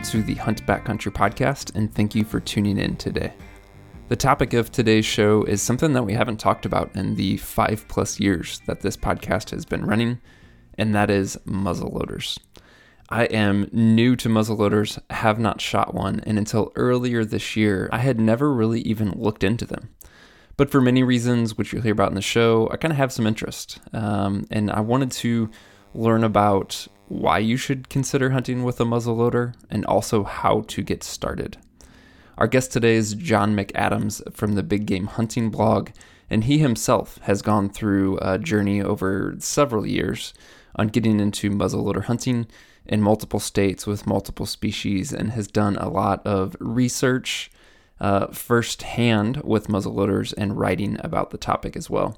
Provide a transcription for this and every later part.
Welcome to the Hunt Backcountry podcast, and thank you for tuning in today. The topic of today's show is something that we haven't talked about in the five plus years that this podcast has been running, and that is muzzleloaders. I am new to muzzleloaders, have not shot one, and until earlier this year, I had never really even looked into them. But for many reasons, which you'll hear about in the show, I kind of have some interest. Um, and I wanted to learn about why you should consider hunting with a muzzleloader and also how to get started. Our guest today is John McAdams from the Big Game Hunting blog, and he himself has gone through a journey over several years on getting into muzzleloader hunting in multiple states with multiple species and has done a lot of research uh, firsthand with muzzleloaders and writing about the topic as well.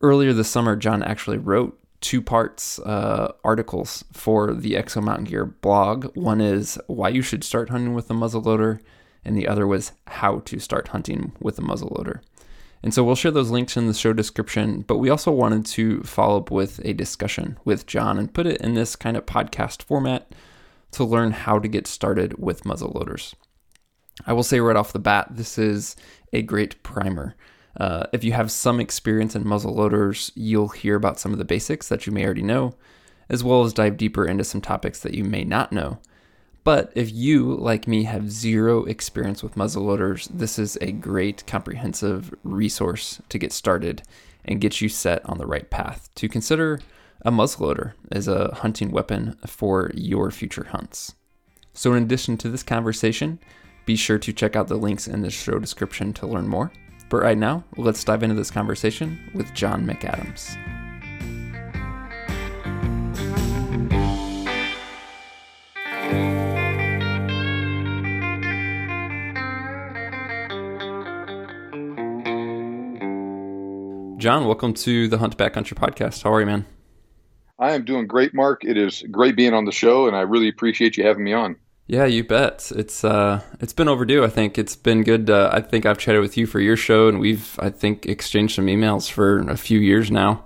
Earlier this summer, John actually wrote two parts uh, articles for the Exo Mountain Gear blog. One is why you should start hunting with a muzzleloader, and the other was how to start hunting with a muzzleloader. And so we'll share those links in the show description, but we also wanted to follow up with a discussion with John and put it in this kind of podcast format to learn how to get started with muzzleloaders. I will say right off the bat, this is a great primer. Uh, if you have some experience in muzzle loaders, you'll hear about some of the basics that you may already know, as well as dive deeper into some topics that you may not know. But if you, like me, have zero experience with muzzle loaders, this is a great comprehensive resource to get started and get you set on the right path to consider a muzzleloader as a hunting weapon for your future hunts. So, in addition to this conversation, be sure to check out the links in the show description to learn more. But right now, let's dive into this conversation with John McAdams. John, welcome to the Hunt Backcountry podcast. How are you, man? I am doing great, Mark. It is great being on the show, and I really appreciate you having me on. Yeah, you bet. It's uh, it's been overdue. I think it's been good. Uh, I think I've chatted with you for your show, and we've I think exchanged some emails for a few years now.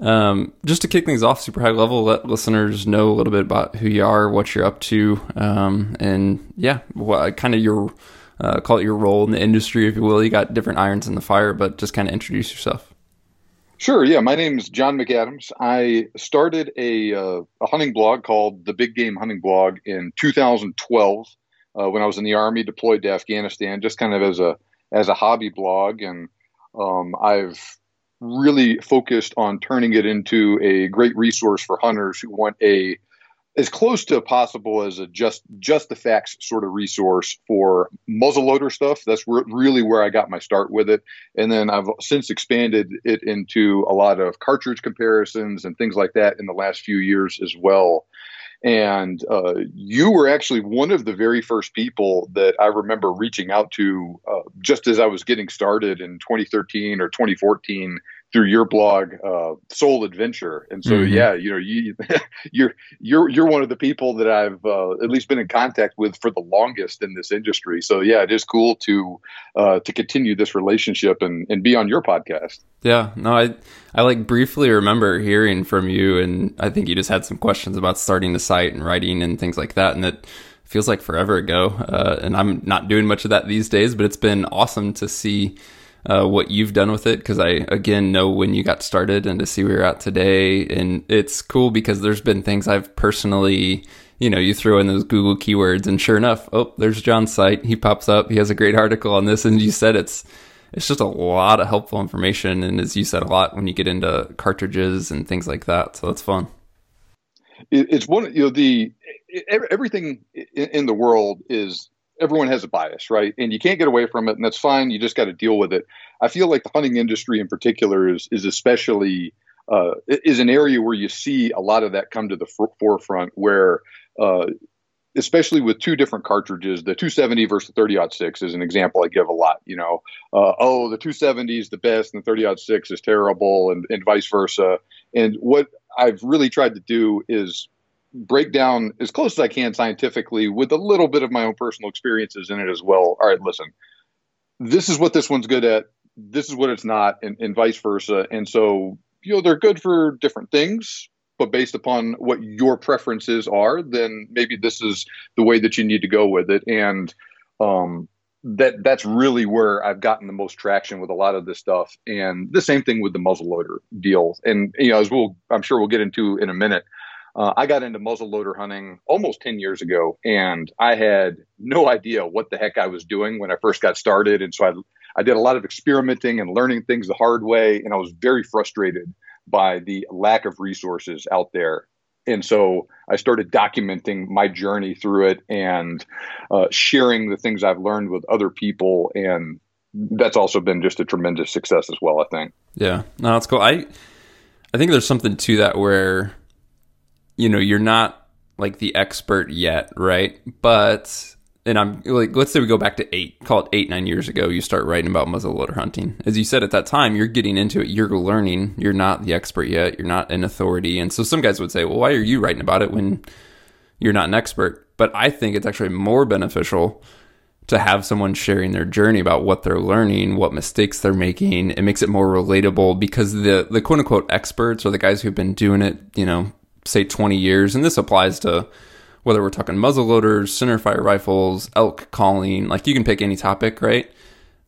Um, just to kick things off, super high level, let listeners know a little bit about who you are, what you're up to, um, and yeah, what kind of your uh, call it your role in the industry, if you will. You got different irons in the fire, but just kind of introduce yourself. Sure. Yeah, my name is John McAdams. I started a, uh, a hunting blog called the Big Game Hunting Blog in 2012 uh, when I was in the Army, deployed to Afghanistan, just kind of as a as a hobby blog, and um, I've really focused on turning it into a great resource for hunters who want a as close to possible as a just just the facts sort of resource for muzzleloader stuff. That's re- really where I got my start with it, and then I've since expanded it into a lot of cartridge comparisons and things like that in the last few years as well. And uh, you were actually one of the very first people that I remember reaching out to uh, just as I was getting started in 2013 or 2014 through your blog, uh, Sole Adventure. And so, mm-hmm. yeah, you know, you, you're you're you're one of the people that I've uh, at least been in contact with for the longest in this industry. So, yeah, it is cool to uh, to continue this relationship and, and be on your podcast. Yeah, no, I I like briefly remember hearing from you, and I think you just had some questions about starting the site and writing and things like that, and it feels like forever ago. Uh, and I'm not doing much of that these days, but it's been awesome to see uh, what you've done with it because I again know when you got started and to see where you're at today. And it's cool because there's been things I've personally, you know, you throw in those Google keywords, and sure enough, oh, there's John's site. He pops up. He has a great article on this, and you said it's it's just a lot of helpful information, and as you said, a lot when you get into cartridges and things like that. So that's fun. It's one, you know, the everything in the world is everyone has a bias, right? And you can't get away from it, and that's fine. You just got to deal with it. I feel like the hunting industry in particular is is especially uh, is an area where you see a lot of that come to the forefront, where uh, especially with two different cartridges, the 270 versus the 30 six is an example I give a lot. You know, uh, oh, the 270 is the best and the 30 six is terrible, and, and vice versa. And what I've really tried to do is break down as close as I can scientifically with a little bit of my own personal experiences in it as well. All right, listen, this is what this one's good at. This is what it's not, and, and vice versa. And so, you know, they're good for different things, but based upon what your preferences are, then maybe this is the way that you need to go with it. And um, that that's really where I've gotten the most traction with a lot of this stuff. And the same thing with the muzzleloader deal. And you know, as we'll I'm sure we'll get into in a minute. Uh, I got into muzzleloader hunting almost 10 years ago, and I had no idea what the heck I was doing when I first got started. And so I, I did a lot of experimenting and learning things the hard way, and I was very frustrated by the lack of resources out there and so I started documenting my journey through it and uh, sharing the things I've learned with other people, and that's also been just a tremendous success as well. I think. Yeah, no, that's cool. I I think there's something to that where you know you're not like the expert yet, right? But and I'm like, let's say we go back to eight, call it eight, nine years ago, you start writing about muzzleloader hunting. As you said at that time, you're getting into it, you're learning, you're not the expert yet, you're not an authority. And so some guys would say, well, why are you writing about it when you're not an expert? But I think it's actually more beneficial to have someone sharing their journey about what they're learning, what mistakes they're making. It makes it more relatable because the, the quote unquote experts or the guys who've been doing it, you know, say 20 years, and this applies to whether we're talking muzzle loaders, centerfire rifles, elk calling, like you can pick any topic, right?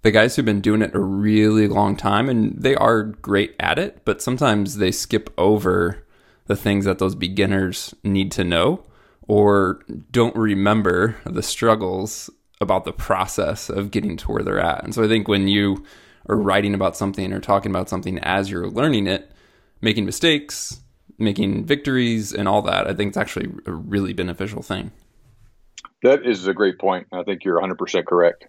The guys who've been doing it a really long time and they are great at it, but sometimes they skip over the things that those beginners need to know or don't remember the struggles about the process of getting to where they're at. And so I think when you are writing about something or talking about something as you're learning it, making mistakes, making victories and all that. I think it's actually a really beneficial thing. That is a great point. I think you're 100% correct.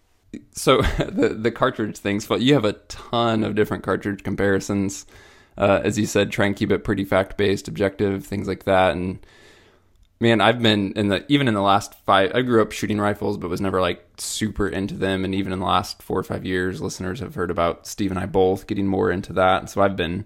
So the the cartridge things, but you have a ton of different cartridge comparisons. Uh, as you said, try and keep it pretty fact based, objective, things like that. And man, I've been in the even in the last five. I grew up shooting rifles, but was never like super into them. And even in the last four or five years, listeners have heard about Steve and I both getting more into that. So I've been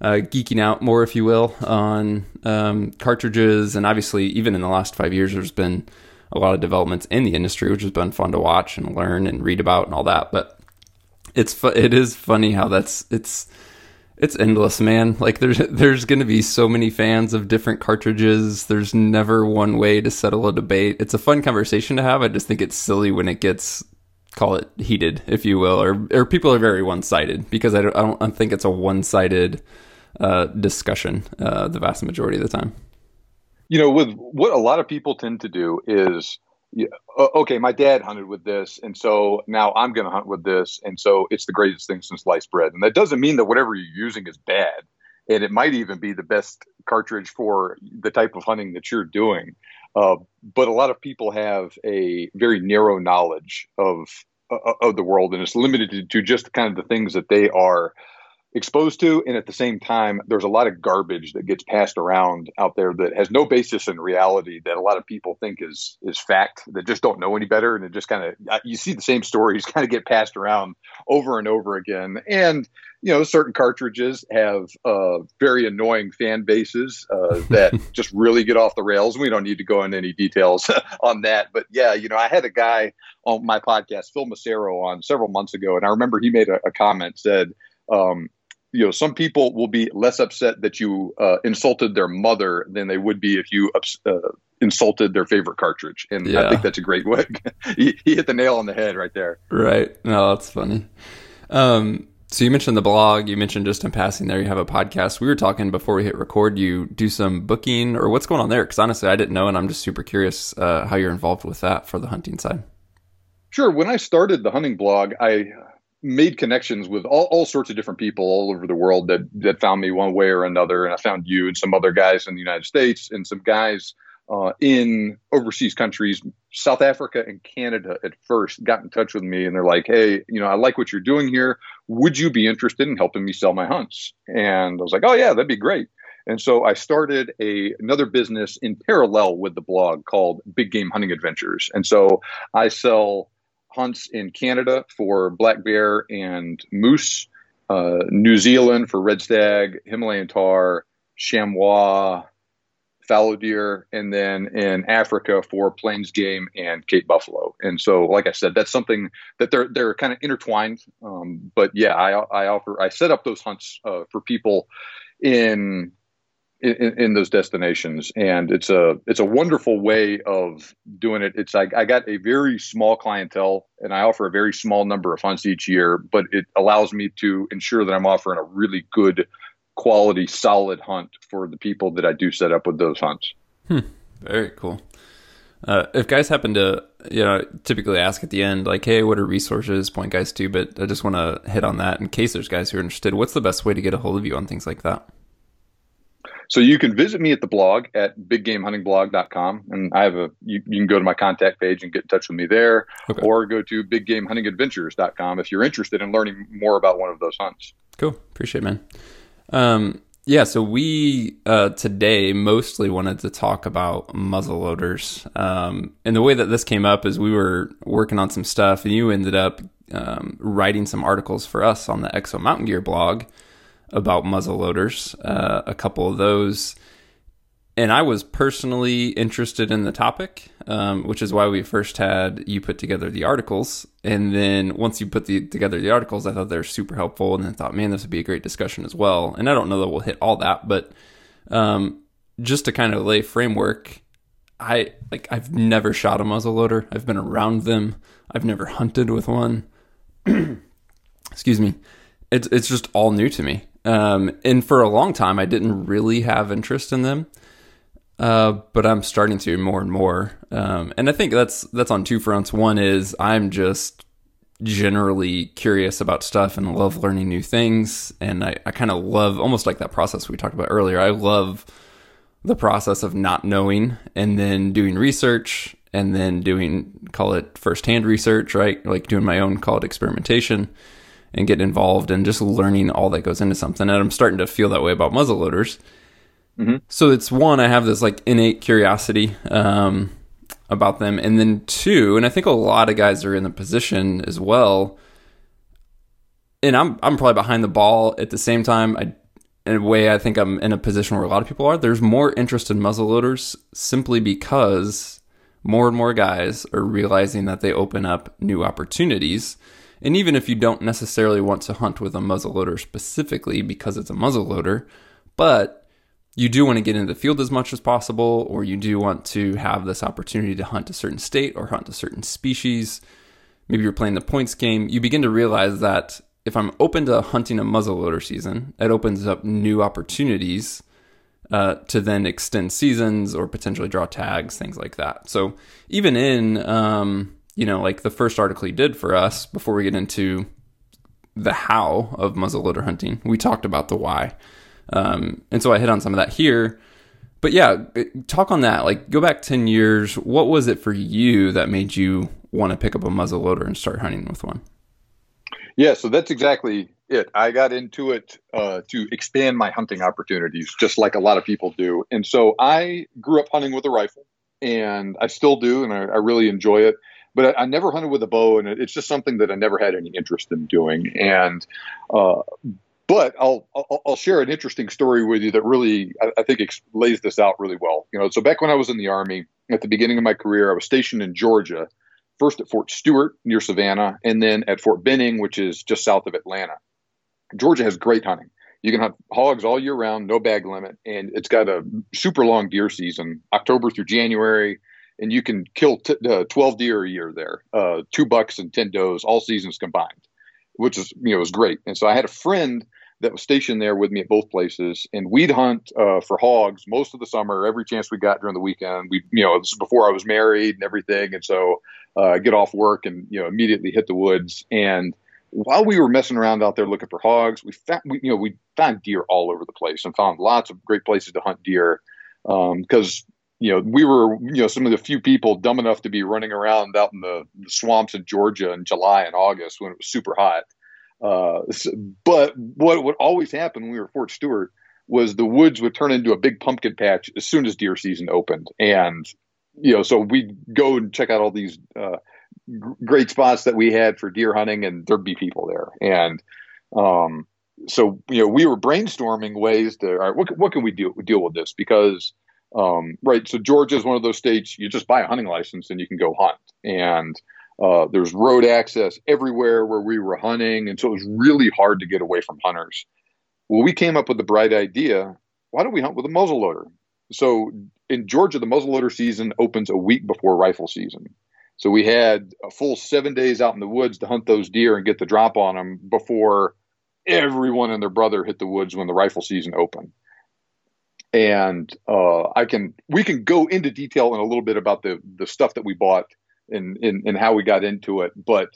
uh, geeking out more, if you will, on um, cartridges. And obviously, even in the last five years, there's been a lot of developments in the industry, which has been fun to watch and learn and read about and all that. But it's fu- it is funny how that's it's it's endless, man. Like there's there's going to be so many fans of different cartridges. There's never one way to settle a debate. It's a fun conversation to have. I just think it's silly when it gets call it heated, if you will, or or people are very one sided because I don't, I don't think it's a one sided uh, discussion uh, the vast majority of the time. You know, with what a lot of people tend to do is, okay, my dad hunted with this, and so now I'm going to hunt with this, and so it's the greatest thing since sliced bread. And that doesn't mean that whatever you're using is bad, and it might even be the best cartridge for the type of hunting that you're doing. Uh, but a lot of people have a very narrow knowledge of of the world, and it's limited to just kind of the things that they are exposed to and at the same time there's a lot of garbage that gets passed around out there that has no basis in reality that a lot of people think is is fact that just don't know any better and it just kind of you see the same stories kind of get passed around over and over again. And you know certain cartridges have uh, very annoying fan bases uh, that just really get off the rails we don't need to go into any details on that. But yeah you know i had a guy on my podcast Phil Massaro on several months ago and i remember he made a, a comment said um, you know, some people will be less upset that you uh, insulted their mother than they would be if you uh, insulted their favorite cartridge. And yeah. I think that's a great way. he, he, hit the nail on the head right there. Right. No, that's funny. Um, so you mentioned the blog. You mentioned just in passing there, you have a podcast. We were talking before we hit record. You do some booking or what's going on there? Because honestly, I didn't know, and I'm just super curious uh, how you're involved with that for the hunting side. Sure. When I started the hunting blog, I made connections with all, all sorts of different people all over the world that that found me one way or another. And i found you and some other guys in the united states and some guys uh, in overseas countries south africa and canada at first got in touch with me and they're like hey you know i like what you're doing here. Would you be interested in helping me sell my hunts? And i was like oh yeah that'd be great. And so I started a another business in parallel with the blog called Big Game Hunting Adventures. And so I sell hunts in Canada for black bear and moose, uh, New Zealand for red stag, Himalayan tahr, chamois, fallow deer, and then in Africa for plains game and Cape buffalo. And so, like I said, that's something that they're they're kind of intertwined. Um, but yeah, I I offer I set up those hunts uh, for people in in, in, those destinations, and it's a it's a wonderful way of doing it. It's like I got a very small clientele, and I offer a very small number of hunts each year, but it allows me to ensure that I'm offering a really good quality, solid hunt for the people that I do set up with those hunts. Hmm. Very cool. Uh, if guys happen to, you know, typically ask at the end, like, hey, what are resources, point guys to, but I just want to hit on that in case there's guys who are interested. What's the best way to get a hold of you on things like that? So you can visit me at the blog at biggamehuntingblog.com. And I have a, you, you can go to my contact page and get in touch with me there okay. or go to biggamehuntingadventures.com if you're interested in learning more about one of those hunts. Cool. Appreciate it, man. Um, yeah, so we uh, today mostly wanted to talk about muzzle loaders. Um, and the way that this came up is we were working on some stuff, and you ended up um, writing some articles for us on the Exo Mountain Gear blog about muzzle loaders, uh, a couple of those and I was personally interested in the topic, um, which is why we first had you put together the articles. And then once you put the, together the articles, I thought they were super helpful, and I thought, man, this would be a great discussion as well. And I don't know that we'll hit all that, but um, just to kind of lay framework, I like I've never shot a muzzle loader. I've been around them. I've never hunted with one. Excuse me. It's it's just all new to me. Um, and for a long time, I didn't really have interest in them. Uh, but I'm starting to more and more. Um, and I think that's that's on two fronts. One is I'm just generally curious about stuff and love learning new things. And I, I kind of love almost like that process we talked about earlier. I love the process of not knowing and then doing research and then doing call it firsthand research, right? Like doing my own call it experimentation and getting involved and just learning all that goes into something. And I'm starting to feel that way about muzzle loaders. Mm-hmm. So it's one, I have this like innate curiosity um, about them, and then two, and I think a lot of guys are in the position as well. And I'm I'm probably behind the ball at the same time. I, in a way, I think I'm in a position where a lot of people are. There's more interest in muzzle loaders simply because more and more guys are realizing that they open up new opportunities. And even if you don't necessarily want to hunt with a muzzleloader specifically because it's a muzzleloader, but you do want to get into the field as much as possible, or you do want to have this opportunity to hunt a certain state or hunt a certain species. Maybe you're playing the points game. You begin to realize that if I'm open to hunting a muzzleloader season, it opens up new opportunities uh, to then extend seasons or potentially draw tags, things like that. So even in, um, you know, like the first article he did for us before we get into the how of muzzleloader hunting, we talked about the why. Um, and so I hit on some of that here. But yeah, talk on that. Like, go back 10 years. What was it for you that made you want to pick up a muzzleloader and start hunting with one? Yeah, so that's exactly it. I got into it uh, to expand my hunting opportunities, just like a lot of people do. And so I grew up hunting with a rifle, and I still do, and I, I really enjoy it. But I, I, never hunted with a bow, and it's just something that I never had any interest in doing. And uh, but I'll, I'll, share an interesting story with you that really I, I think lays this out really well. You know, so back when I was in the army at the beginning of my career, I was stationed in Georgia, first at Fort Stewart near Savannah, and then at Fort Benning, which is just south of Atlanta. Georgia has great hunting. You can hunt hogs all year round, no bag limit, and it's got a super long deer season, October through January, and you can kill t- uh, 12 deer a year there, uh, two bucks and 10 does, all seasons combined, which is, you know, was great. And so I had a friend that was stationed there with me at both places, and we'd hunt uh, for hogs most of the summer, every chance we got during the weekend. We, you know, this is before I was married and everything, and so uh, get off work and you know immediately hit the woods. And while we were messing around out there looking for hogs, we found, we, you know, we found deer all over the place and found lots of great places to hunt deer because. Um, you know, we were, you know, some of the few people dumb enough to be running around out in the, the swamps in Georgia in July and August when it was super hot uh, but what would always happen when we were Fort Stewart was the woods would turn into a big pumpkin patch as soon as deer season opened. And, you know, so we'd go and check out all these uh, great spots that we had for deer hunting, and there'd be people there. And um, so, you know, we were brainstorming ways to, all right, what, what can we do deal with this? Because, um, right, so Georgia is one of those states you just buy a hunting license and you can go hunt. And, uh, there's road access everywhere where we were hunting, and so it was really hard to get away from hunters. Well, we came up with the bright idea: why don't we hunt with a muzzleloader? So in Georgia, the muzzleloader season opens a week before rifle season. So we had a full seven days out in the woods to hunt those deer and get the drop on them before everyone and their brother hit the woods when the rifle season opened. And uh, I can we can go into detail in a little bit about the the stuff that we bought and and, and how we got into it, but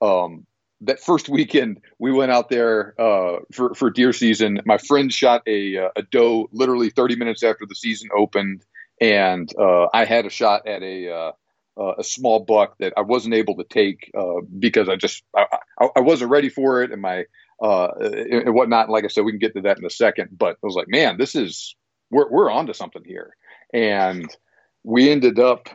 um, that first weekend we went out there uh, for for deer season. My friend shot a uh, a doe literally 30 minutes after the season opened, and uh, I had a shot at a uh, uh, a small buck that I wasn't able to take uh, because I just I, I, I, wasn't ready for it and my and whatnot. Like I said, we can get to that in a second. But I was like, man, this is we're we're onto something here, and we ended up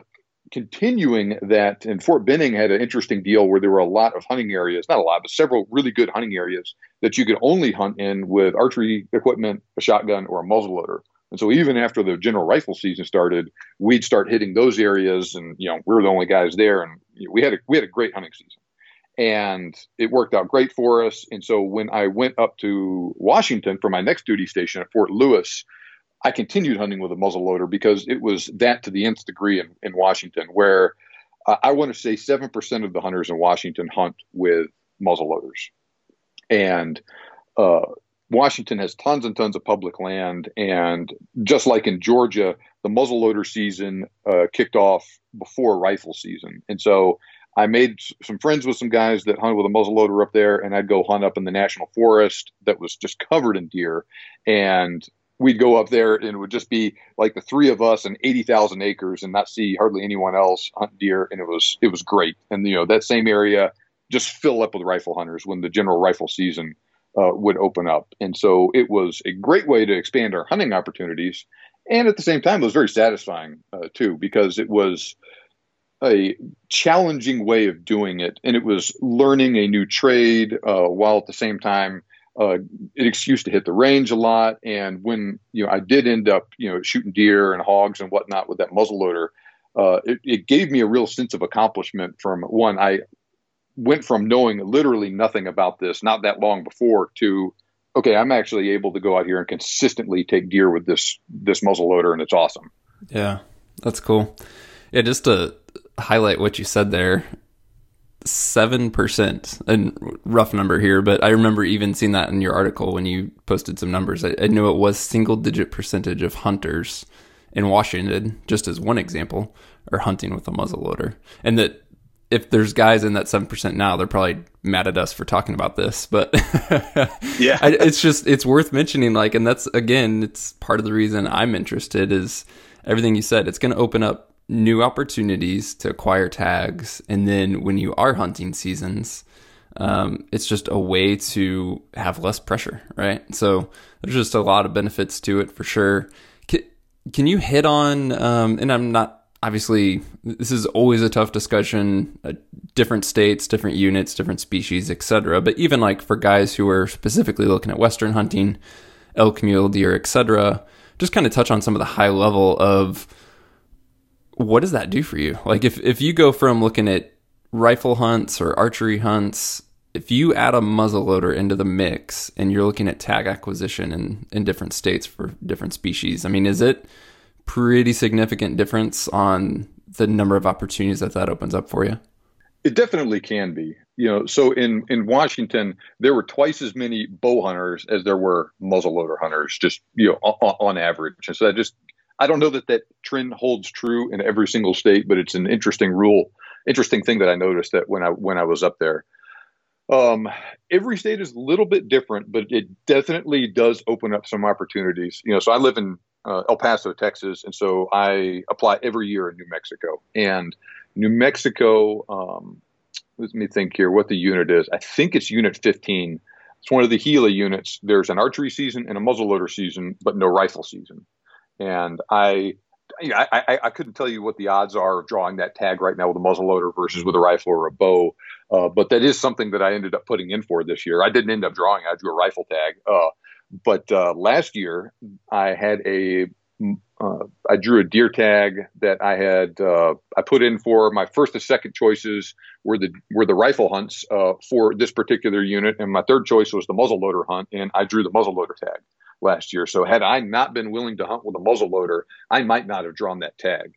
continuing that, and Fort Benning had an interesting deal where there were a lot of hunting areas, not a lot, but several really good hunting areas that you could only hunt in with archery equipment, a shotgun, or a muzzleloader. And so even after the general rifle season started, we'd start hitting those areas, and you know we were the only guys there, and we had a we had a great hunting season, and it worked out great for us. And so when I went up to Washington for my next duty station at Fort Lewis, I continued hunting with a muzzleloader because it was that to the nth degree in, in Washington, where uh, I want to say 7% of the hunters in Washington hunt with muzzleloaders. And uh, Washington has tons and tons of public land. And just like in Georgia, the muzzleloader season uh, kicked off before rifle season. And so I made some friends with some guys that hunted with a muzzleloader up there, and I'd go hunt up in the national forest that was just covered in deer. And we'd go up there and it would just be like the three of us and 80,000 acres and not see hardly anyone else hunt deer. And it was, it was great. And, you know, that same area just fill up with rifle hunters when the general rifle season uh, would open up. And so it was a great way to expand our hunting opportunities. And at the same time, it was very satisfying uh, too, because it was a challenging way of doing it. And it was learning a new trade uh, while at the same time uh, an excuse to hit the range a lot. And when you know I did end up you know shooting deer and hogs and whatnot with that muzzleloader, uh, it, it gave me a real sense of accomplishment. From one, I went from knowing literally nothing about this not that long before to okay, I'm actually able to go out here and consistently take deer with this this muzzleloader, and it's awesome. Yeah, that's cool. Yeah, just to highlight what you said there, seven percent, a rough number here, but I remember even seeing that in your article when you posted some numbers. I, I knew it was single digit percentage of hunters in Washington, just as one example, are hunting with a muzzleloader, and that if there's guys in that seven percent now, they're probably mad at us for talking about this. But yeah, I, it's just it's worth mentioning. Like, and that's again, it's part of the reason I'm interested is everything you said. It's going to open up new opportunities to acquire tags. And then when you are hunting seasons, um, it's just a way to have less pressure, right? So there's just a lot of benefits to it for sure. Can, can you hit on, um, and I'm not, obviously, this is always a tough discussion, uh, different states, different units, different species, etc. But even like for guys who are specifically looking at Western hunting, elk, mule deer, etc., just kind of touch on some of the high level of, what does that do for you? Like if if you go from looking at rifle hunts or archery hunts, if you add a muzzleloader into the mix and you're looking at tag acquisition in, in different states for different species, I mean, is it pretty significant difference on the number of opportunities that that opens up for you? It definitely can be. You know, so in in Washington, there were twice as many bow hunters as there were muzzleloader hunters, just you know, on, on average. And so that just I don't know that that trend holds true in every single state, but it's an interesting rule, interesting thing that I noticed that when I when I was up there. Um, every state is a little bit different, but it definitely does open up some opportunities. You know, so I live in uh, El Paso, Texas, and so I apply every year in New Mexico. And New Mexico, um, let me think here what the unit is. I think it's Unit 15. It's one of the Gila units. There's an archery season and a muzzleloader season, but no rifle season. And I, I, I, I, couldn't tell you what the odds are of drawing that tag right now with a muzzleloader versus with a rifle or a bow. Uh, but that is something that I ended up putting in for this year. I didn't end up drawing. I drew a rifle tag. Uh, but uh, last year I had a uh, I drew a deer tag that I had uh, I put in for my first and second choices were the were the rifle hunts uh, for this particular unit, and my third choice was the muzzleloader hunt, and I drew the muzzleloader tag. last year. So had I not been willing to hunt with a muzzle loader, I might not have drawn that tag.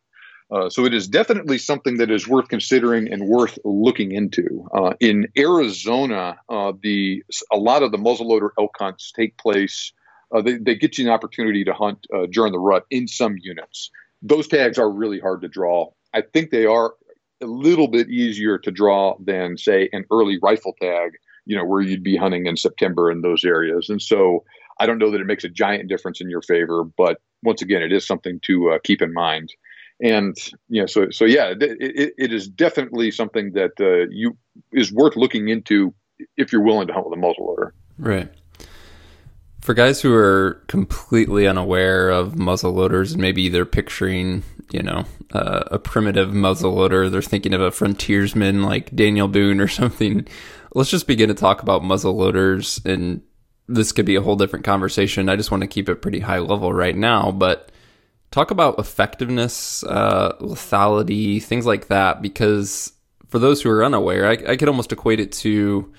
Uh, so it is definitely something that is worth considering and worth looking into. Uh, in Arizona, uh, the a lot of the muzzleloader elk hunts take place. Uh, they, they get you an opportunity to hunt uh, during the rut in some units. Those tags are really hard to draw. I think they are a little bit easier to draw than, say, an early rifle tag. You know, where you'd be hunting in September in those areas, and so I don't know that it makes a giant difference in your favor. But once again, it is something to uh, keep in mind and you know so so yeah it, it, it is definitely something that uh, you is worth looking into if you're willing to hunt with a muzzleloader right for guys who are completely unaware of muzzleloaders and maybe they're picturing you know uh, a primitive muzzleloader they're thinking of a frontiersman like daniel boone or something let's just begin to talk about muzzleloaders and this could be a whole different conversation i just want to keep it pretty high level right now but talk about effectiveness, uh, lethality, things like that. Because for those who are unaware, I, I could almost equate it to,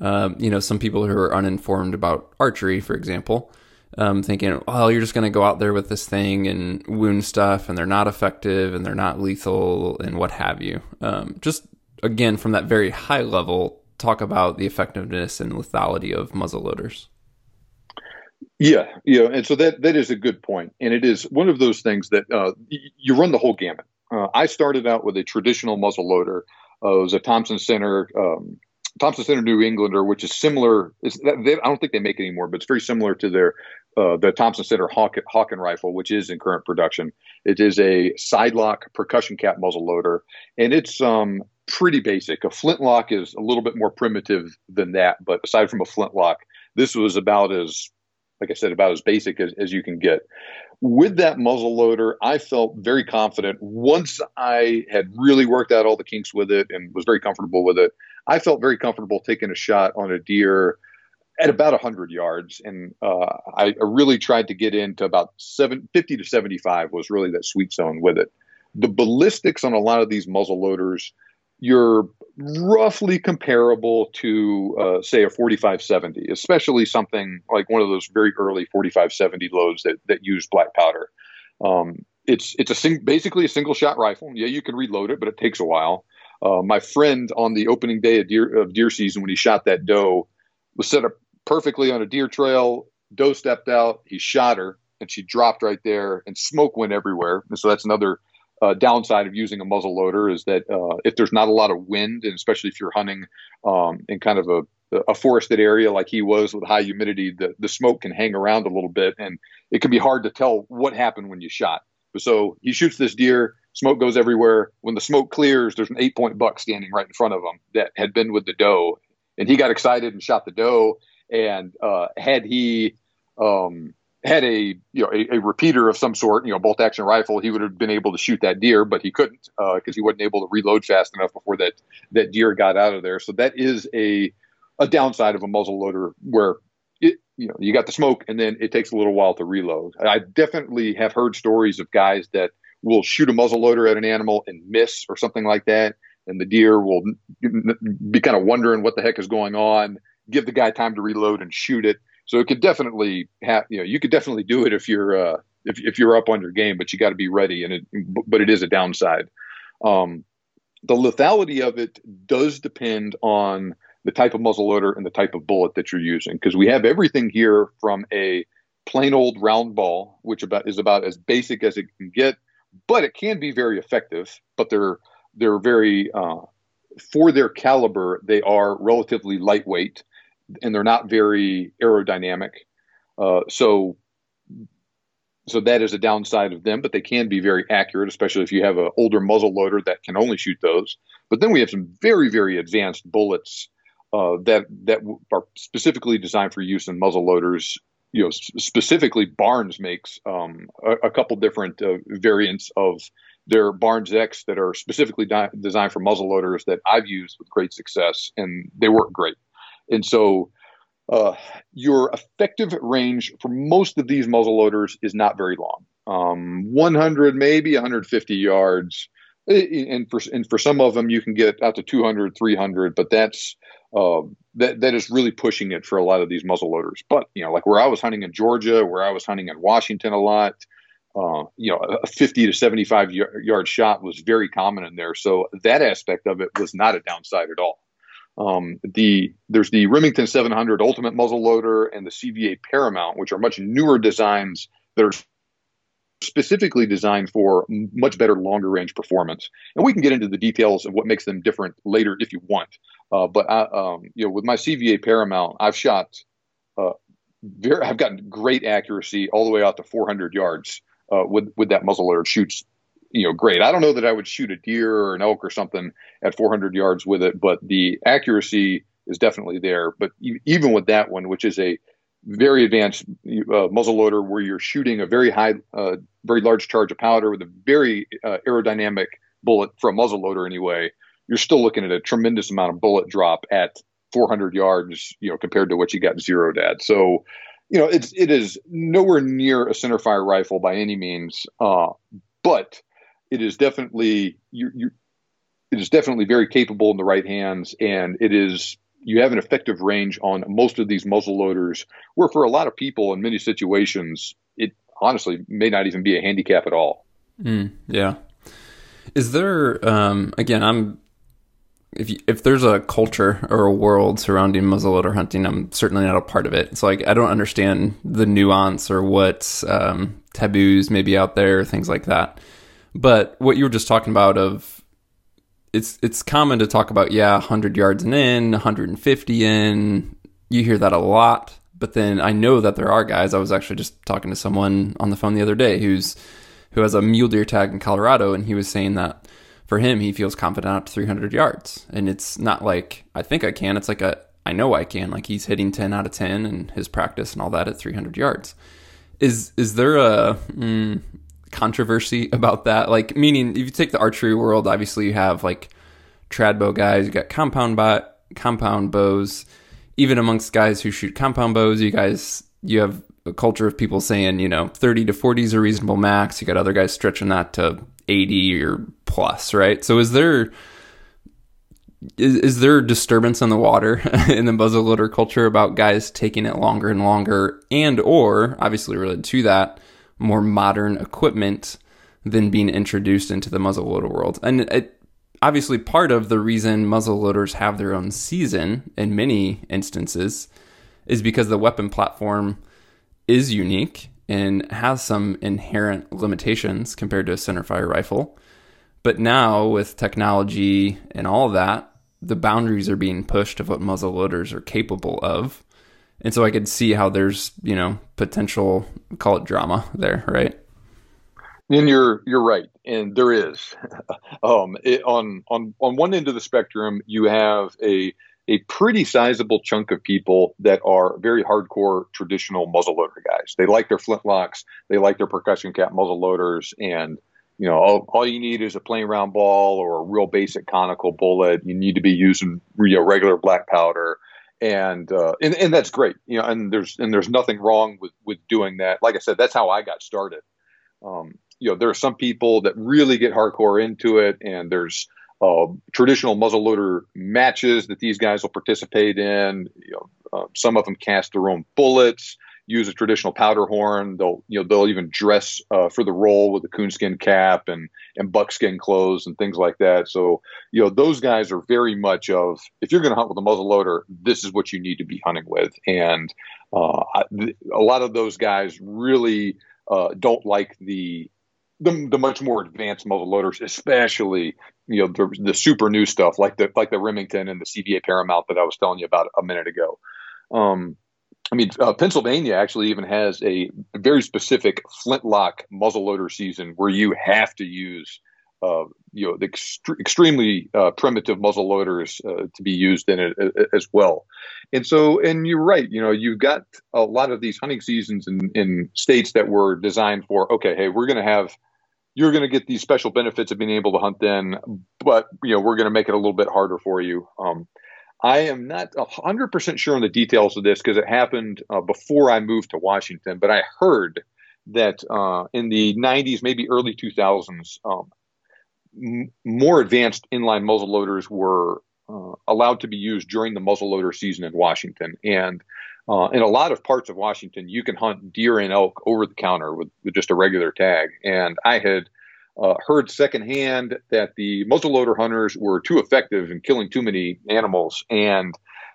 um, you know, some people who are uninformed about archery, for example, um, thinking, "Oh, you're just going to go out there with this thing and wound stuff, and they're not effective and they're not lethal and what have you. Um, just again, from that very high level, talk about the effectiveness and lethality of muzzleloaders. Yeah, yeah, and so that that is a good point, and it is one of those things that uh, you run the whole gamut. Uh, I started out with a traditional muzzle loader. Uh, it was a Thompson Center, um, Thompson Center New Englander, which is similar. They, I don't think they make it anymore, but it's very similar to their uh, the Thompson Center Hawk, Hawken rifle, which is in current production. It is a side lock percussion cap muzzle loader, and it's um, pretty basic. A flintlock is a little bit more primitive than that, but aside from a flintlock, this was about as like I said, about as basic as, as you can get. With that muzzle loader, I felt very confident once I had really worked out all the kinks with it and was very comfortable with it. I felt very comfortable taking a shot on a deer at about 100 yards. And uh, I really tried to get into about seven, 50 to 75 was really that sweet zone with it. The ballistics on a lot of these muzzle loaders – you're roughly comparable to, uh, say, a 4570, especially something like one of those very early 4570 loads that, that use black powder. Um, it's it's a sing- basically a single shot rifle. Yeah, you can reload it, but it takes a while. Uh, my friend on the opening day of deer, of deer season, when he shot that doe, was set up perfectly on a deer trail. Doe stepped out, he shot her, and she dropped right there, and smoke went everywhere. And so that's another uh, downside of using a muzzle loader is that uh, if there's not a lot of wind, and especially if you're hunting um, in kind of a, a forested area like he was with high humidity, the, the smoke can hang around a little bit, and it can be hard to tell what happened when you shot. So he shoots this deer, smoke goes everywhere. When the smoke clears, there's an eight point buck standing right in front of him that had been with the doe, and he got excited and shot the doe. And uh, had he um, had a you know a, a, repeater of some sort, you know, bolt action rifle, he would have been able to shoot that deer, but he couldn't because uh, he wasn't able to reload fast enough before that that deer got out of there. So that is a a downside of a muzzle loader where it you know you got the smoke and then it takes a little while to reload. I definitely have heard stories of guys that will shoot a muzzle loader at an animal and miss or something like that, and the deer will be kind of wondering what the heck is going on. Give the guy time to reload and shoot it so it could definitely have, you know, you could definitely do it if you're, uh, if, if you're up on your game, but you got to be ready. And it, but it is a downside. Um, the lethality of it does depend on the type of muzzle loader and the type of bullet that you're using. Cause we have everything here from a plain old round ball, which about is about as basic as it can get, but it can be very effective, but they're, they're very, uh, for their caliber, they are relatively lightweight and they're not very aerodynamic. Uh, so, so that is a downside of them, but they can be very accurate, especially if you have an older muzzle loader that can only shoot those. But then we have some very, very advanced bullets uh, that that are specifically designed for use in muzzle loaders. You know, specifically Barnes makes um, a, a, couple different uh, variants of their Barnes X that are specifically di- designed for muzzle loaders that I've used with great success, and they work great. And so uh, your effective range for most of these muzzle loaders is not very long. Um, 100, maybe 150 yards. And for, and for some of them, you can get out to 200, 300, but that's uh, that that is really pushing it for a lot of these muzzle loaders. But you know, like where I was hunting in Georgia, where I was hunting in Washington a lot, uh, you know, a 50 to 75 yard shot was very common in there. So that aspect of it was not a downside at all. Um, the there's the Remington 700 Ultimate muzzle loader and the CVA Paramount, which are much newer designs that are specifically designed for much better longer range performance. And we can get into the details of what makes them different later if you want. Uh, but I, um, you know, with my CVA Paramount, I've shot uh, very, I've gotten great accuracy all the way out to 400 yards uh, with with that muzzleloader. Shoots, you know, great. I don't know that I would shoot a deer or an elk or something at 400 yards with it, but the accuracy is definitely there. But even with that one, which is a very advanced uh, muzzle loader where you're shooting a very high, uh, very large charge of powder with a very uh, aerodynamic bullet for a muzzle loader anyway, you're still looking at a tremendous amount of bullet drop at 400 yards, you know, compared to what you got zeroed at. So, you know, it's it is nowhere near a centerfire rifle by any means, uh, but it is definitely you, you it is definitely very capable in the right hands, and it is you have an effective range on most of these muzzle loaders, where for a lot of people in many situations, it honestly may not even be a handicap at all. Mm, yeah. Is there, um, again, I'm, if you, if there's a culture or a world surrounding muzzleloader hunting, I'm certainly not a part of it. It's like I don't understand the nuance or what um, taboos maybe out there, things like that. But what you were just talking about of it's it's common to talk about yeah 100 yards and in 150 in. You hear that a lot but then i know that there are guys. I was actually just talking to someone on the phone the other day who's who has a mule deer tag in colorado and he was saying that for him he feels confident up to 300 yards. And it's not like i think i can. It's like a i know i can. Like he's hitting 10 out of 10 and his practice and all that at 300 yards. Is is there a mm, controversy about that. Like, meaning if you take the archery world, obviously you have like trad bow guys, you got compound bo- compound bows. Even amongst guys who shoot compound bows, you guys you have a culture of people saying you know 30 to 40 is a reasonable max. You got other guys stretching that to 80 or plus, right? So is there is, is there disturbance in the water in the muzzleloader culture about guys taking it longer and longer and or obviously related to that more modern equipment than being introduced into the muzzleloader world. And it, obviously, part of the reason muzzleloaders have their own season in many instances is because the weapon platform is unique and has some inherent limitations compared to a centerfire rifle. But now, with technology and all that, the boundaries are being pushed of what muzzle loaders are capable of. And so I could see how there's, you know, potential call it drama there, right? And you're you're right, and there is. um, it, on on on one end of the spectrum, you have a a pretty sizable chunk of people that are very hardcore traditional muzzleloader guys. They like their flintlocks, they like their percussion cap muzzleloaders, and you know all, all, you need is a plain round ball or a real basic conical bullet. You need to be using you know regular black powder and uh, and and that's great, you know. And there's and there's nothing wrong with with doing that. Like I said, that's how I got started. Um, you know, there are some people that really get hardcore into it, and there's uh, traditional muzzleloader matches that these guys will participate in. You know, uh, some of them cast their own bullets use a traditional powder horn. They'll you know they'll even dress uh, for the role with a coonskin cap and and buckskin clothes and things like that. So you know those guys are very much of if you're going to hunt with a muzzle loader, this is what you need to be hunting with. And uh, a lot of those guys really uh, don't like the the, the much more advanced muzzle loaders, especially you know the, the super new stuff like the like the Remington and the CVA Paramount that I was telling you about a minute ago. Um, I mean, uh, Pennsylvania actually even has a very specific flintlock muzzleloader season where you have to use, uh, you know, the ext- extremely uh, primitive muzzleloaders uh, to be used in it uh, as well. And so, and you're right. You know, you've got a lot of these hunting seasons in, in states that were designed for. Okay, hey, we're going to have. You're going to get these special benefits of being able to hunt then, but you know we're going to make it a little bit harder for you. Um, I am not 100% sure on the details of this because it happened uh, before I moved to Washington, but I heard that uh, in the 90s, maybe early 2000s, um, m- more advanced inline muzzle loaders were uh, allowed to be used during the muzzleloader season in Washington. And uh, in a lot of parts of Washington, you can hunt deer and elk over the counter with, with just a regular tag. And I had uh, heard secondhand that the muzzleloader hunters were too effective in killing too many animals. And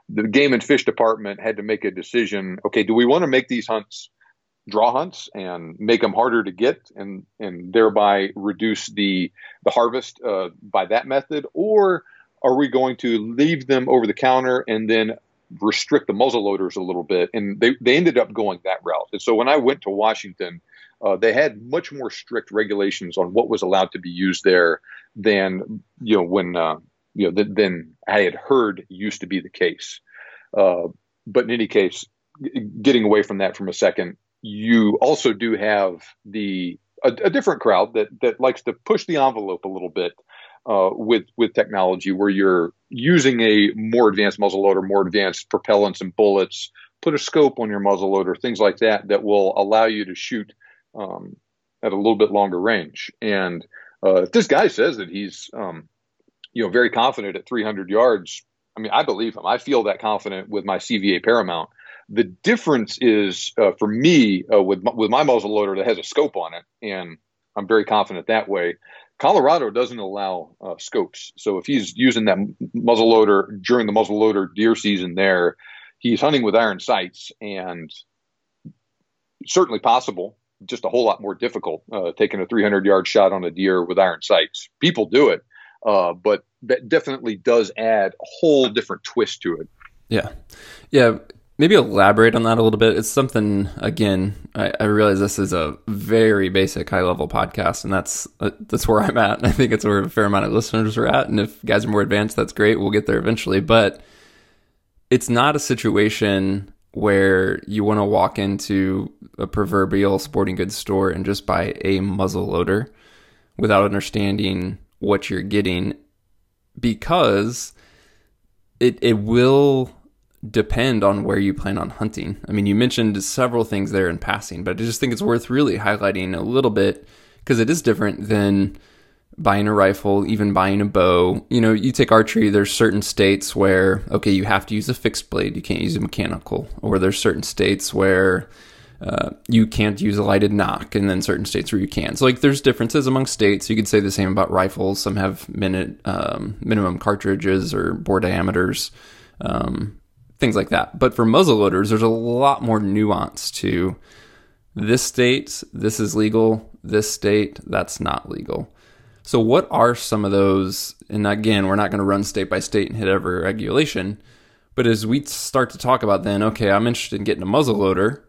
the game and fish department had to make a decision okay, do we want to make these hunts draw hunts and make them harder to get and and thereby reduce the the harvest uh, by that method or are we going to leave them over the counter and then restrict the muzzle loaders a little bit and they, they ended up going that route and so when i went to washington uh, they had much more strict regulations on what was allowed to be used there than you know when uh, you know than i had heard used to be the case. Uh, but in any case getting away from that from a second you also do have the a, a, different crowd that that likes to push the envelope a little bit uh, with with technology, where you're using a more advanced muzzle loader, more advanced propellants and bullets, put a scope on your muzzle loader, things like that, that will allow you to shoot um, at a little bit longer range. And uh, this guy says that he's um, you know very confident at 300 yards, I mean, I believe him. I feel that confident with my CVA Paramount. The difference is uh, for me uh, with with my muzzle loader that has a scope on it, and I'm very confident that way. Colorado doesn't allow uh, scopes, so if he's using that muzzle loader during the muzzle loader deer season, there he's hunting with iron sights, and certainly possible, just a whole lot more difficult uh, taking a 300 yard shot on a deer with iron sights. People do it, uh, but that definitely does add a whole different twist to it. Yeah, yeah maybe elaborate on that a little bit. It's something again. I, I realize this is a very basic, high level podcast, and that's uh, that's where I'm at. And I think it's where a fair amount of listeners are at. And if guys are more advanced, that's great. We'll get there eventually. But it's not a situation where you want to walk into a proverbial sporting goods store and just buy a muzzle loader without understanding what you're getting because it it will depend on where you plan on hunting. I mean, you mentioned several things there in passing, but I just think it's worth really highlighting a little bit because it is different than buying a rifle, even buying a bow. You know, you take archery, there's certain states where, okay, you have to use a fixed blade, you can't use a mechanical, or there's certain states where uh, you can't use a lighted nock, and then certain states where you can. So, like, there's differences among states. You could say the same about rifles. Some have minute um, minimum cartridges or bore diameters. Um, things like that. But for muzzle loaders, there's a lot more nuance to this state, this is legal, this state, that's not legal. So, what are some of those? And again, we're not going to run state by state and hit every regulation. But as we start to talk about then, okay, I'm interested in getting a muzzle loader.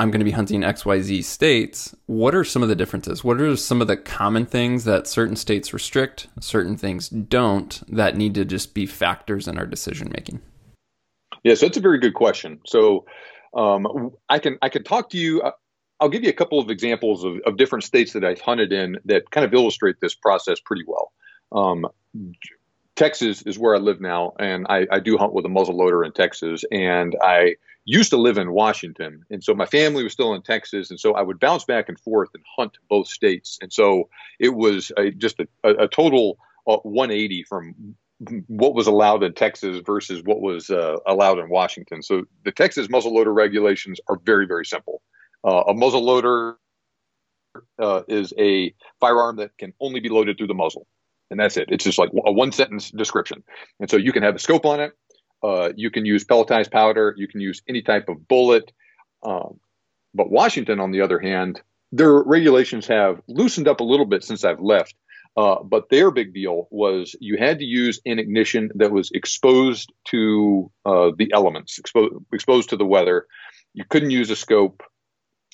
I'm going to be hunting XYZ states. What are some of the differences? What are some of the common things that certain states restrict, certain things don't, that need to just be factors in our decision making? Yeah, so that's a very good question. So um, I can I can talk to you. I'll give you a couple of examples of, of different states that I've hunted in that kind of illustrate this process pretty well. Um, Texas is where I live now, and I, I do hunt with a muzzle loader in Texas. And I used to live in Washington, and so my family was still in Texas, and so I would bounce back and forth and hunt both states. And so it was a, just a, a total uh, 180 from what was allowed in Texas versus what was uh, allowed in Washington. So the Texas muzzleloader regulations are very, very simple. Uh, a muzzleloader uh, is a firearm that can only be loaded through the muzzle, and that's it. It's just like a one sentence description. And so you can have a scope on it. Uh, you can use pelletized powder. You can use any type of bullet. Um, but Washington, on the other hand, their regulations have loosened up a little bit since I've left. Uh, but their big deal was you had to use an ignition that was exposed to uh, the elements, expo- exposed to the weather. You couldn't use a scope.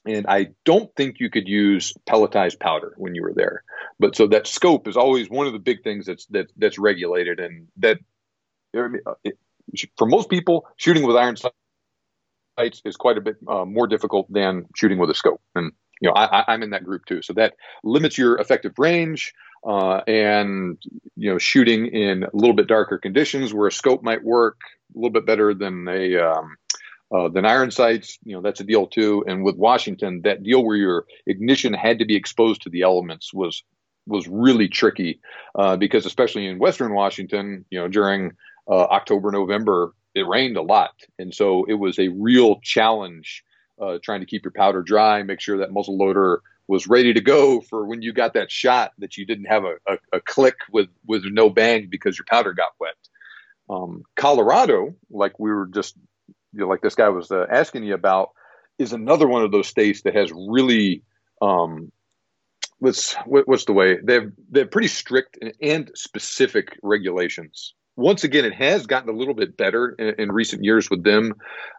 And I don't think you could use pelletized powder when you were there. But so that scope is always one of the big things that's that, that's regulated, and that it, for most people, shooting with iron sights is quite a bit uh, more difficult than shooting with a scope. And you know, I, I'm in that group too. So that limits your effective range uh, and you know shooting in a little bit darker conditions where a scope might work a little bit better than a um, uh, than iron sights. You know that's a deal too. And with Washington, that deal where your ignition had to be exposed to the elements was was really tricky uh, because especially in Western Washington, you know, during uh, October, November, it rained a lot, and so it was a real challenge uh, trying to keep your powder dry, make sure that muzzle loader was ready to go for when you got that shot that you didn't have a, a, a click with with no bang because your powder got wet. Um, Colorado, like we were just you know, like this guy was uh, asking you about, is another one of those states that has really um, what's what's the way they've they're pretty strict and, and, specific regulations. Once again, it has gotten a little bit better in, in recent years with them.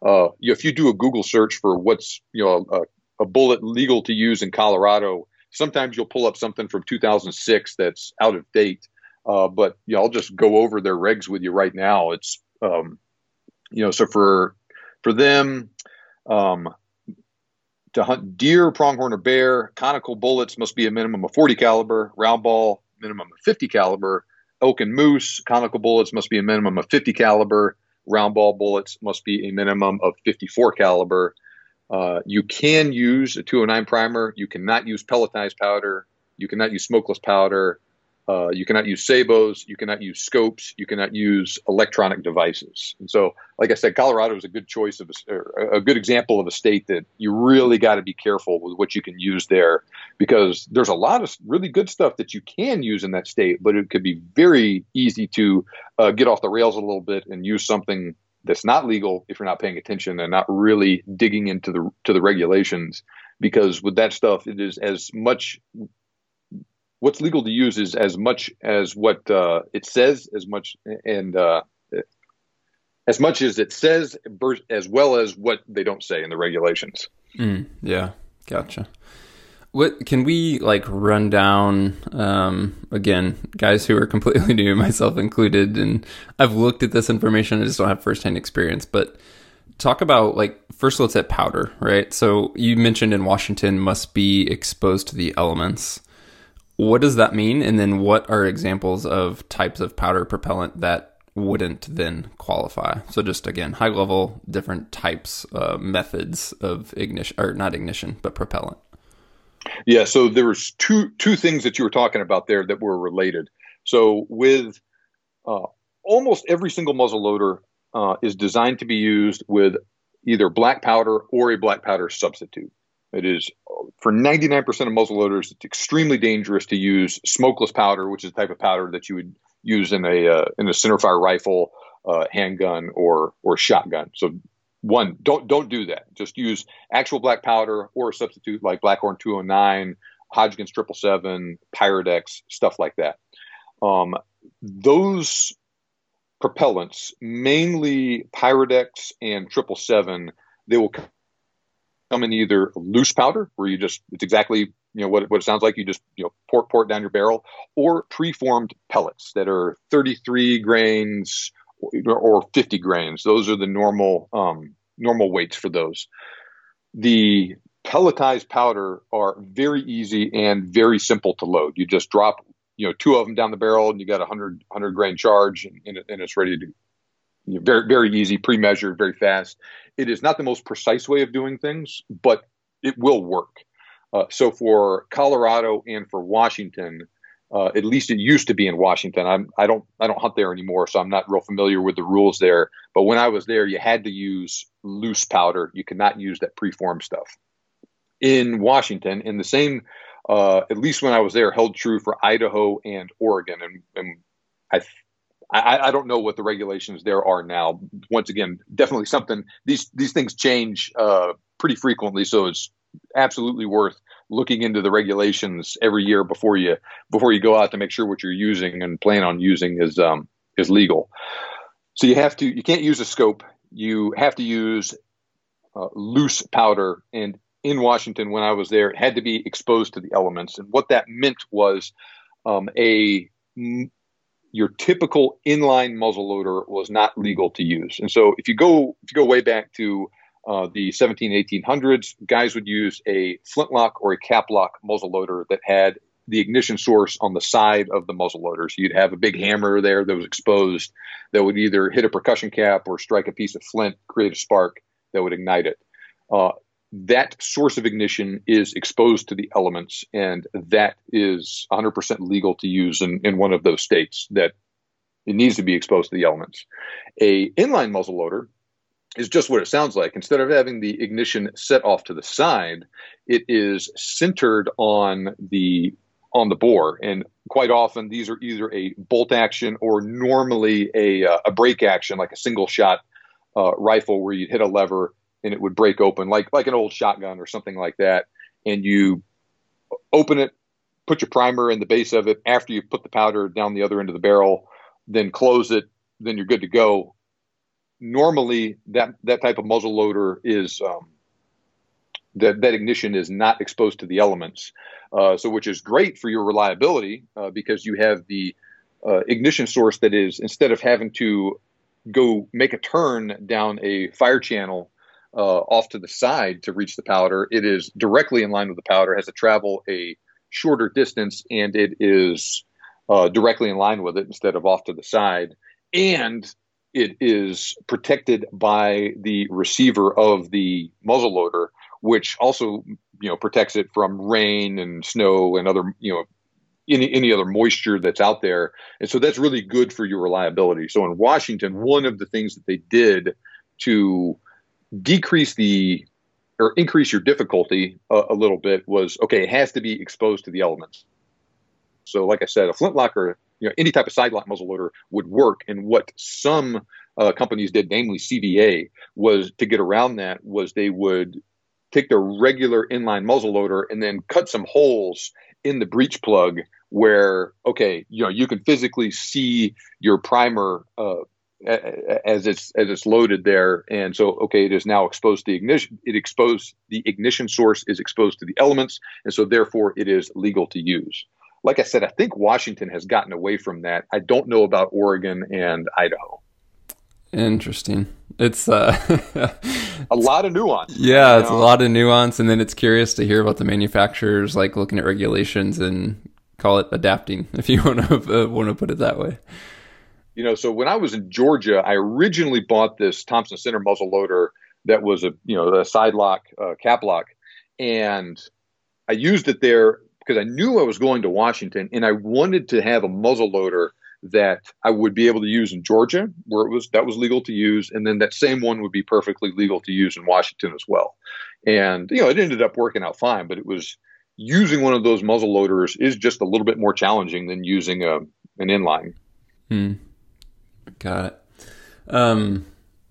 Uh, if you do a Google search for what's you know a, a bullet legal to use in Colorado, sometimes you'll pull up something from 2006 that's out of date. Uh, but you know, I'll just go over their regs with you right now. It's um, you know, so for for them, um, to hunt deer, pronghorn, or bear, conical bullets must be a minimum of 40 caliber, round ball minimum of 50 caliber, elk and moose, conical bullets must be a minimum of 50 caliber, round ball bullets must be a minimum of 54 caliber. Uh, you can use a 209 primer. You cannot use pelletized powder. You cannot use smokeless powder. Uh, you cannot use sabots. You cannot use scopes. You cannot use electronic devices. And so, like I said, Colorado is a good choice of a, a good example of a state that you really got to be careful with what you can use there, because there's a lot of really good stuff that you can use in that state, but it could be very easy to uh, get off the rails a little bit and use something that's not legal if you're not paying attention and not really digging into the to the regulations because with that stuff it is as much what's legal to use is as much as what uh, it says, as much and uh, as much as it says, as well as what they don't say in the regulations. Mm, yeah, gotcha. What can we like run down um, again, guys who are completely new, myself included, and I've looked at this information. I just don't have firsthand experience, but talk about like first let's at powder right so you mentioned in washington must be exposed to the elements what does that mean? And then what are examples of types of powder propellant that wouldn't then qualify? So just again, high level, different types, uh, methods of ignition, or not ignition, but propellant. Yeah. So there was two two things that you were talking about there that were related. So with uh, almost every single muzzle loader uh, is designed to be used with either black powder or a black powder substitute. It is for 99% of muzzleloaders, it's extremely dangerous to use smokeless powder, which is the type of powder that you would use in a uh, in a centerfire rifle, uh, handgun, or or shotgun. So one, don't don't do that. Just use actual black powder or a substitute like Blackhorn 209, Hodgdon's 777, Pyrodex, stuff like that. Um, those propellants, mainly Pyrodex and 777, they will come in either loose powder, where you just it's exactly you know what, what it sounds like. You just you know pour pour it down your barrel, or preformed pellets that are 33 grains or 50 grains. Those are the normal um, normal weights for those. The pelletized powder are very easy and very simple to load. You just drop you know two of them down the barrel, and you got a 100 100 grain charge, and, and it's ready to very very easy, pre-measured, very fast. It is not the most precise way of doing things, but it will work. Uh, so for Colorado and for Washington, uh, at least it used to be in Washington. I'm, I don't I don't hunt there anymore, so I'm not real familiar with the rules there. But when I was there, you had to use loose powder. You could not use that preformed stuff. In Washington, in the same, uh, at least when I was there, held true for Idaho and Oregon, and, and I I, I, don't know what the regulations there are now. Once again, definitely something. These these things change uh, pretty frequently, so it's absolutely worth looking into the regulations every year before you before you go out to make sure what you're using and plan on using is um, is legal. So you have to you can't use a scope. You have to use uh, loose powder. And in Washington, when I was there, it had to be exposed to the elements. And what that meant was um, a your typical inline muzzleloader was not legal to use. And so if you go if you go way back to uh, the 17 1800s, guys would use a flintlock or a caplock muzzleloader that had the ignition source on the side of the muzzleloader. So you'd have a big hammer there that was exposed that would either hit a percussion cap or strike a piece of flint, create a spark that would ignite it. Uh, that source of ignition is exposed to the elements, and that is 100% legal to use in, in one of those states that it needs to be exposed to the elements. A inline muzzle loader is just what it sounds like. Instead of having the ignition set off to the side, it is centered on the on the bore, and quite often these are either a bolt action or normally a uh, a break action, like a single shot uh, rifle where you'd hit a lever and it would break open, like like an old shotgun or something like that, and you open it, put your primer in the base of it. After you put the powder down the other end of the barrel, then close it, then you're good to go. Normally that that type of muzzle loader is um, that that ignition is not exposed to the elements, uh, so which is great for your reliability uh, because you have the uh, ignition source that is instead of having to go make a turn down a fire channel uh, off to the side to reach the powder, it is directly in line with the powder, has to travel a shorter distance, and it is uh, directly in line with it instead of off to the side, and it is protected by the receiver of the muzzle loader, which also you know protects it from rain and snow and other you know any any other moisture that's out there. And so that's really good for your reliability. So in Washington, one of the things that they did to decrease the or increase your difficulty a, a little bit was okay, it has to be exposed to the elements. So like I said, a flintlock or you know, any type of side lock muzzle loader would work. And what some uh, companies did, namely CVA, was to get around that was they would take their regular inline muzzle loader and then cut some holes in the breech plug where okay you know you can physically see your primer uh, as it's as it's loaded there and so okay it is now exposed to the ignition it exposed the ignition source is exposed to the elements and so therefore it is legal to use like I said, I think Washington has gotten away from that. I don't know about Oregon and Idaho. Interesting. It's uh, a lot of nuance. Yeah, it's know? a lot of nuance, and then it's curious to hear about the manufacturers like looking at regulations and call it adapting, if you want to uh, want to put it that way. You know, so when I was in Georgia, I originally bought this Thompson Center muzzle loader that was a you know a side lock, uh, cap lock, and I used it there because I knew I was going to Washington and I wanted to have a muzzle loader that I would be able to use in Georgia, where it was that was legal to use, and then that same one would be perfectly legal to use in Washington as well. And you know, it ended up working out fine, but it was using one of those muzzle loaders is just a little bit more challenging than using a an inline. Hmm. Got it. Um,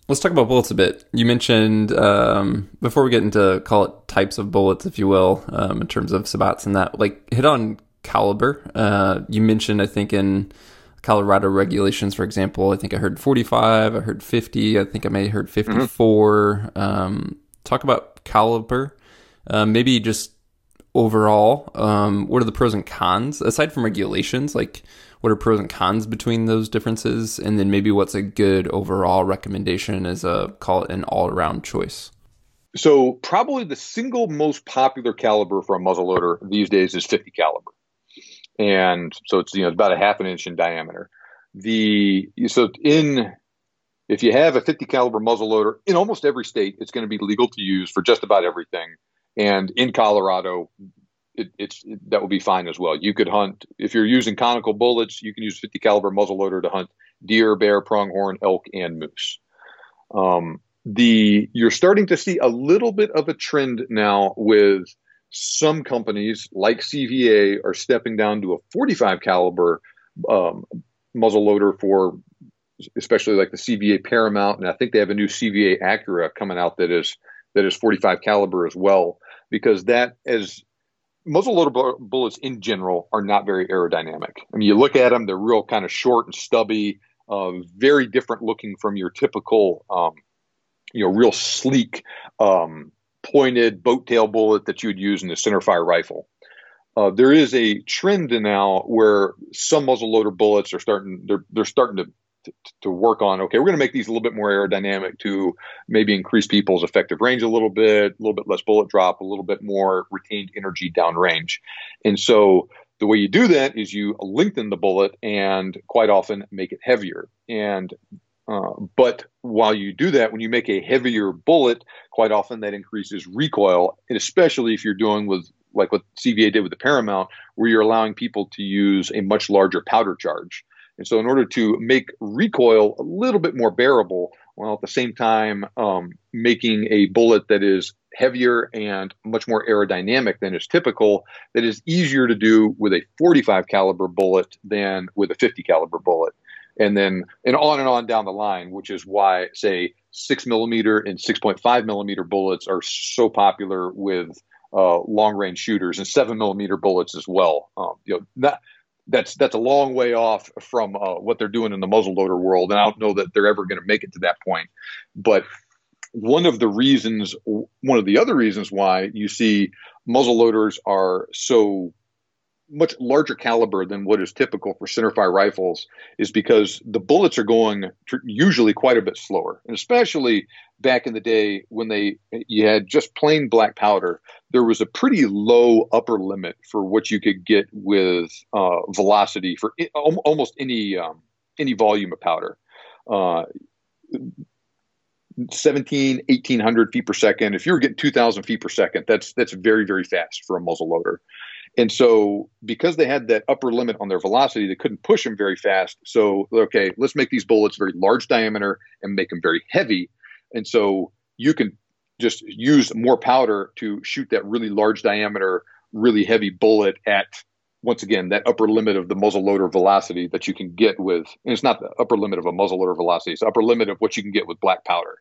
Let's talk about bullets a bit. You mentioned um, before we get into call it types of bullets, if you will, um, in terms of sabots and that, like hit on caliber. Uh, you mentioned, I think, in Colorado regulations, for example, I think I heard 45, I heard 50, I think I may have heard 54. Mm-hmm. Um, talk about caliber, uh, maybe just overall. Um, what are the pros and cons aside from regulations? Like, what are pros and cons between those differences, and then maybe what's a good overall recommendation as a call it an all around choice. So probably the single most popular caliber for a muzzleloader these days is 50 caliber, and so it's you know about a half an inch in diameter. The so in if you have a 50 caliber muzzleloader in almost every state, it's going to be legal to use for just about everything. And in Colorado, it, it's it, that will be fine as well. You could hunt if you're using conical bullets. You can use 50 caliber muzzleloader to hunt deer, bear, pronghorn, elk, and moose. Um, the you're starting to see a little bit of a trend now with some companies like CVA are stepping down to a 45 caliber um, muzzleloader for especially like the CVA Paramount, and I think they have a new CVA Accura coming out that is that is 45 caliber as well because that as muzzleloader bullets in general are not very aerodynamic. I mean, you look at them; they're real kind of short and stubby, uh, very different looking from your typical, um, you know, real sleek, um, pointed boat tail bullet that you would use in a centerfire rifle. Uh, there is a trend now where some muzzleloader bullets are starting they're they're starting to to, work on okay we're going to make these a little bit more aerodynamic to maybe increase people's effective range a little bit a little bit less bullet drop a little bit more retained energy downrange and so the way you do that is you lengthen the bullet and quite often make it heavier and Uh, but while you do that, when you make a heavier bullet, quite often that increases recoil, and especially if you're doing with like what CVA did with the Paramount, where you're allowing people to use a much larger powder charge. And so, in order to make recoil a little bit more bearable, while at the same time um, making a bullet that is heavier and much more aerodynamic than is typical, that is easier to do with a 45 caliber bullet than with a 50 caliber bullet and then and on and on down the line, which is why say six millimeter and 6.5 millimeter bullets are so popular with uh, long range shooters and seven millimeter bullets as well. Um, you know, that, that's that's a long way off from uh, what they're doing in the muzzleloader world, and I don't know that they're ever going to make it to that point. But one of the reasons, one of the other reasons why you see muzzleloaders are so much larger caliber than what is typical for centerfire rifles is because the bullets are going usually quite a bit slower. And especially back in the day when they you had just plain black powder there was a pretty low upper limit for what you could get with uh, velocity for almost any um, any volume of powder. Uh, 17 1800 feet per second. If you're getting 2000 feet per second that's that's very very fast for a muzzle loader and so, because they had that upper limit on their velocity, they couldn't push them very fast. So, okay, let's make these bullets very large diameter and make them very heavy. And so, you can just use more powder to shoot that really large diameter, really heavy bullet at once again that upper limit of the muzzle loader velocity that you can get with. And it's not the upper limit of a muzzle loader velocity; it's the upper limit of what you can get with black powder.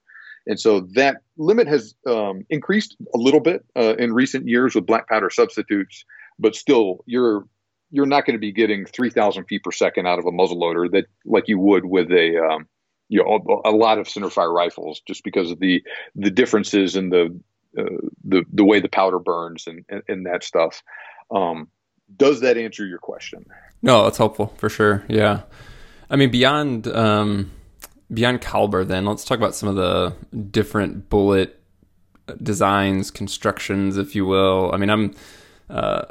And so that limit has um, increased a little bit uh, in recent years with black powder substitutes but still you're you're not going to be getting 3,000 feet per second out of a muzzleloader that like you would with a um, you know a, a, lot of centerfire rifles just because of the the differences in the uh, the the way the powder burns and and, and that stuff. Um, does that answer your question? No, that's helpful for sure. Yeah, I mean beyond um, beyond caliber, then let's talk about some of the different bullet designs, constructions, if you will. I mean, I'm uh,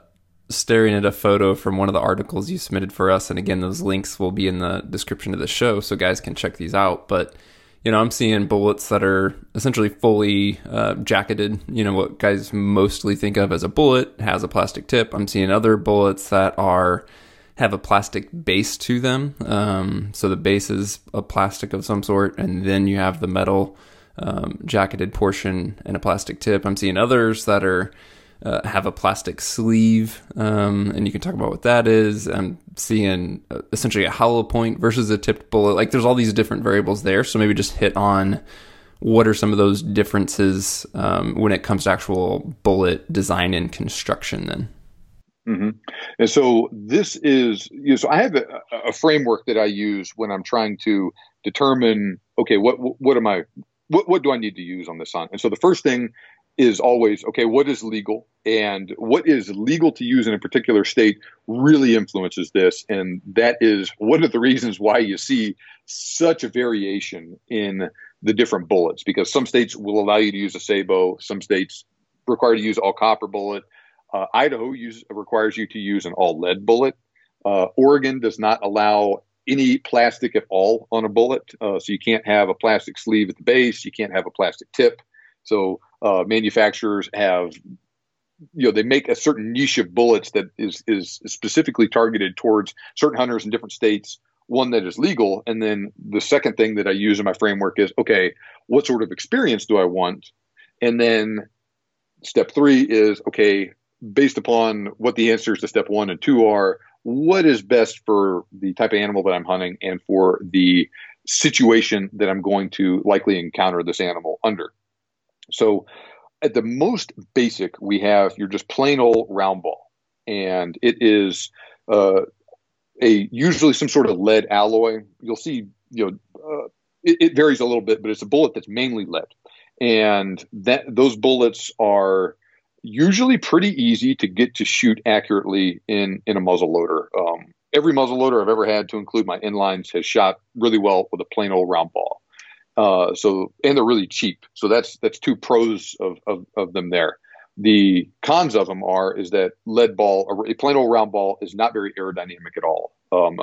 staring at a photo from one of the articles you submitted for us. And again, those links will be in the description of the show so guys can check these out. But, you know, I'm seeing bullets that are essentially fully uh, jacketed, you know, what guys mostly think of as a bullet has a plastic tip. I'm seeing other bullets that are have a plastic base to them. Um, so the base is a plastic of some sort, and then you have the metal um, jacketed portion and a plastic tip. I'm seeing others that are uh, have a plastic sleeve, um, and you can talk about what that is. I'm seeing uh, essentially a hollow point versus a tipped bullet. Like there's all these different variables there. So maybe just hit on what are some of those differences um, when it comes to actual bullet design and construction. Then. Mm-hmm. And so this is, you know, so I have a, a, framework that I use when I'm trying to determine, okay, what what am I, what what do I need to use on this hunt? And so the first thing is always okay what is legal? And what is legal to use in a particular state really influences this. And that is one of the reasons why you see such a variation in the different bullets because some states will allow you to use a SABOT, some states require you to use all copper bullet. Uh, idaho use, requires you to use an all lead bullet. Uh, oregon does not allow any plastic at all on a bullet. Uh, so you can't have a plastic sleeve at the base. You can't have a plastic tip. So uh, manufacturers have you know they make a certain niche of bullets that is is specifically targeted towards certain hunters in different states one that is legal. And then the second thing that i use in my framework is okay what sort of experience do i want? And then step three is okay based upon what the answers to step one and two are what is best for the type of animal that i'm hunting and for the situation that i'm going to likely encounter this animal under so at the most basic, we have your just plain old round ball, and it is uh, a usually some sort of lead alloy. You'll see, you know, uh, it, it, varies a little bit, but it's a bullet that's mainly lead, and that those bullets are usually pretty easy to get to shoot accurately in in a muzzle loader. Um, every muzzle loader I've ever had, to include my inlines, has shot really well with a plain old round ball. Uh, so and they're really cheap. So that's that's two pros of, of, of them there. The cons of them are is that lead ball, a plain old round ball, is not very aerodynamic at all. Um,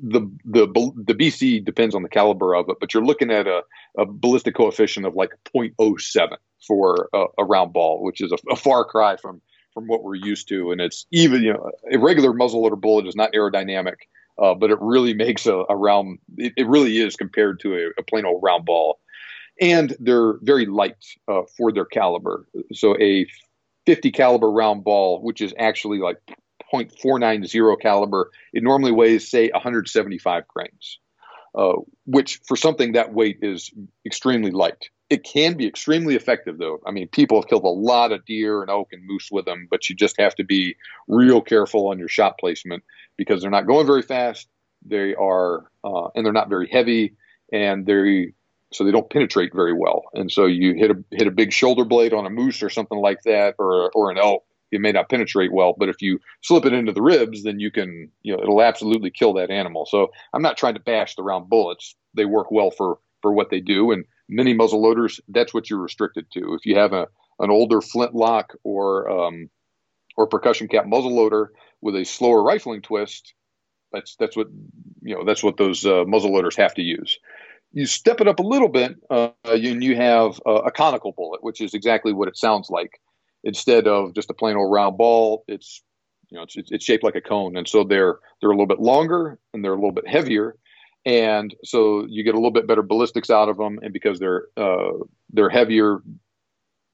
the the the BC depends on the caliber of it, but you're looking at a, a ballistic coefficient of like 0.07 for a, a round ball, which is a, a, far cry from from what we're used to. And it's even you know a regular muzzleloader bullet is not aerodynamic, uh, but it really makes a, a round. It, it, really is compared to a, a, plain old round ball, and they're very light uh, for their caliber. So a 50 caliber round ball, which is actually like 0.490 caliber, it normally weighs say 175 grains, uh, which for something that weight is extremely light. It can be extremely effective, though. I mean, people have killed a lot of deer and elk and moose with them, but you just have to be real careful on your shot placement because they're not going very fast. They are, uh, and they're not very heavy, and they so they don't penetrate very well. And so you hit a hit a big shoulder blade on a moose or something like that, or or an elk, it may not penetrate well. But if you slip it into the ribs, then you can, you know, it'll absolutely kill that animal. So I'm not trying to bash the round bullets. They work well for for what they do, and many muzzle loaders, that's what you're restricted to. If you have a an older flintlock or um, or percussion cap muzzle loader with a slower rifling twist, that's that's what you know. That's what those uh, muzzle loaders have to use. You step it up a little bit, uh, and you have a, a conical bullet, which is exactly what it sounds like. Instead of just a plain old round ball, it's you know it's, it's shaped like a cone, and so they're they're a little bit longer and they're a little bit heavier, and so you get a little bit better ballistics out of them, and because they're uh, they're heavier,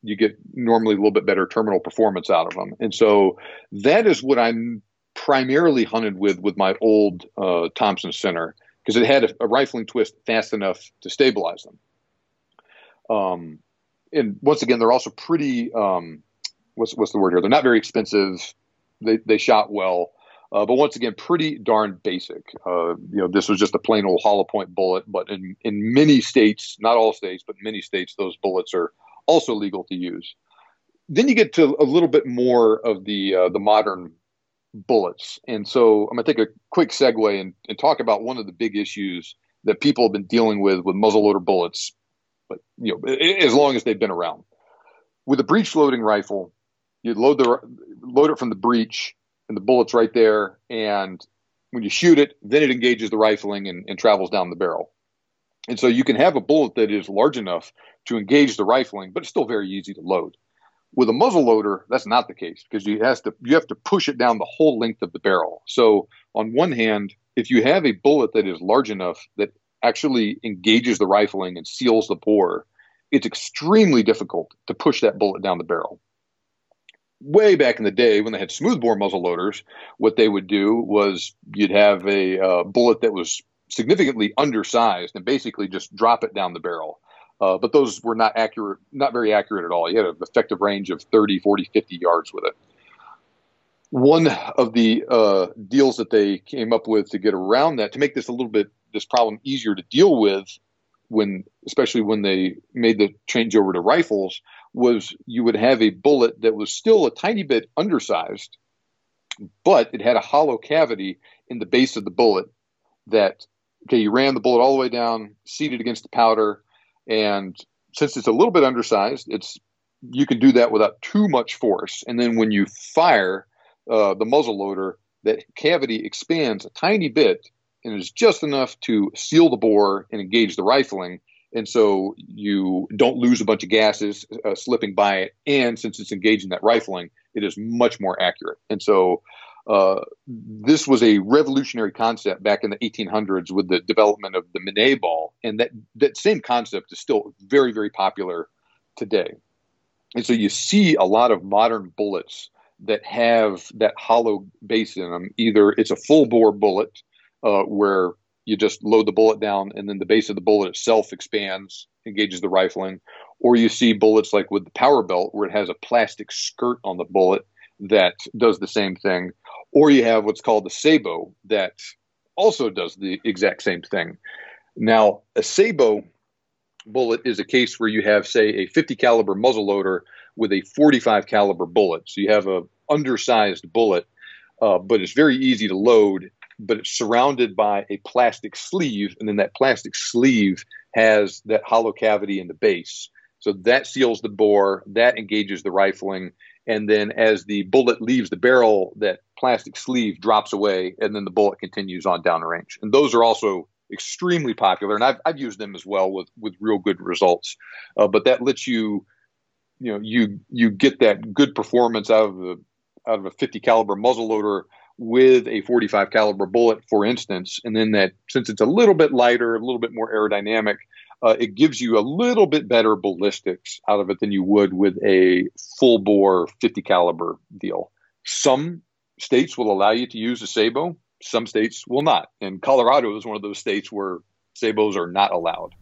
you get normally a little bit better terminal performance out of them. And so that is what I'm primarily hunted with with my old uh, Thompson Center because it had a, a, rifling twist fast enough to stabilize them. Um, and once again, they're also pretty. Um, what's what's the word here? They're not very expensive. They they shot well. Uh, but once again, pretty darn basic. Uh, you know, this was just a plain old hollow point bullet, but in, in many states, not all states, but many states, those bullets are also legal to use. Then you get to a little bit more of the uh, the modern bullets, and so I'm going to take a quick segue and, and talk about one of the big issues that people have been dealing with with muzzleloader bullets, but you know, as long as they've been around. With a breech loading rifle, you load the load it from the breech and the bullet's right there. And when you shoot it, then it engages the rifling and, and travels down the barrel. And so you can have a bullet that is large enough to engage the rifling, but it's still very easy to load. With a muzzle loader, that's not the case because you to you have to push it down the whole length of the barrel. So on one hand, if you have a bullet that is large enough that actually engages the rifling and seals the bore, it's extremely difficult to push that bullet down the barrel way back in the day when they had smoothbore muzzle loaders, what they would do was you'd have a uh, bullet that was significantly undersized and basically just drop it down the barrel. Uh, but those were not accurate, not very accurate at all. You had an effective range of 30, 40, 50 yards with it. One of the uh, deals that they came up with to get around that, to make this a little bit, this problem easier to deal with, when especially when they made the change over to rifles, was you would have a bullet that was still a tiny bit undersized, but it had a hollow cavity in the base of the bullet that okay, you ran the bullet all the way down, seated against the powder, and since it's a little bit undersized, it's you can do that without too much force. And then when you fire uh, the muzzle loader, that cavity expands a tiny bit and is just enough to seal the bore and engage the rifling and so you don't lose a bunch of gases uh, slipping by it. And since it's engaging that rifling, it is much more accurate. And so uh, this was a revolutionary concept back in the 1800s with the development of the Minié ball, and that that same concept is still very very popular today. And so you see a lot of modern bullets that have that hollow base in them. Either it's a full bore bullet uh, where you just load the bullet down and then the base of the bullet itself expands, engages the rifling. Or you see bullets like with the power belt where it has a plastic skirt on the bullet that does the same thing. Or you have what's called the sabot that also does the exact same thing. Now, a sabot bullet is a case where you have, say, a 50 caliber muzzle loader with a 45 caliber bullet. So you have a undersized bullet, uh, but it's very easy to load but it's surrounded by a plastic sleeve, and then that plastic sleeve has that hollow cavity in the base. So that seals the bore, that engages the rifling, and then as the bullet leaves the barrel, that plastic sleeve drops away, and then the bullet continues on down the range. And those are also extremely popular, and I've, I've used them as well with with real good results. Uh, but that lets you, you know, you you get that good performance out of the out of a 50 caliber muzzle loader with a 45 caliber bullet, for instance, and then that since it's a little bit lighter, a little bit more aerodynamic, uh, it gives you a little bit better ballistics out of it than you would with a full bore 50 caliber deal. Some states will allow you to use a sabot, some states will not. And Colorado is one of those states where sabots are not allowed.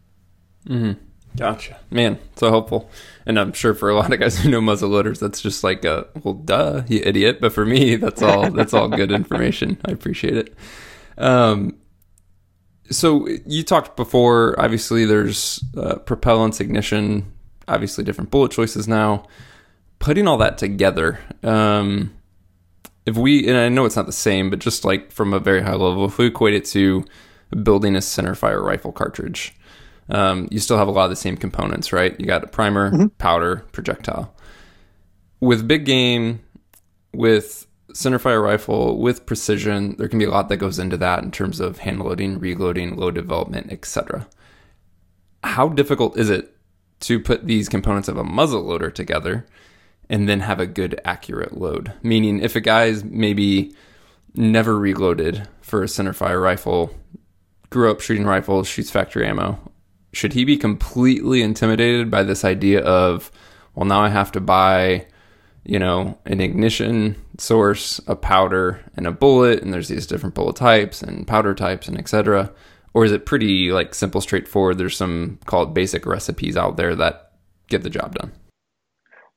Mm-hmm. Gotcha. Man, so helpful. And I'm sure for a lot of guys who know muzzle loaders, that's just like a well, duh, you idiot. But for me, that's all that's all good information. I appreciate it. Um, so you talked before. Obviously, there's uh, propellants, ignition, obviously different bullet choices now. Putting all that together, um, if we and I know it's not the same, but just like from a very high level, if we equate it to building a center fire rifle cartridge, um, you still have a lot of the same components, right? You got a primer, mm-hmm. powder, projectile. With big game, with centerfire rifle, with precision, there can be a lot that goes into that in terms of hand loading, reloading, load development, etc. How difficult is it to put these components of a muzzle loader together and then have a good accurate load? Meaning, if a guy's maybe never reloaded for a centerfire rifle, grew up shooting rifles, shoots factory ammo, should he be completely intimidated by this idea of, well, now I have to buy, you know, an ignition source, a powder, and a bullet, and there's these different bullet types and powder types and etc. Or is it pretty like simple, straightforward? There's some called basic recipes out there that get the job done.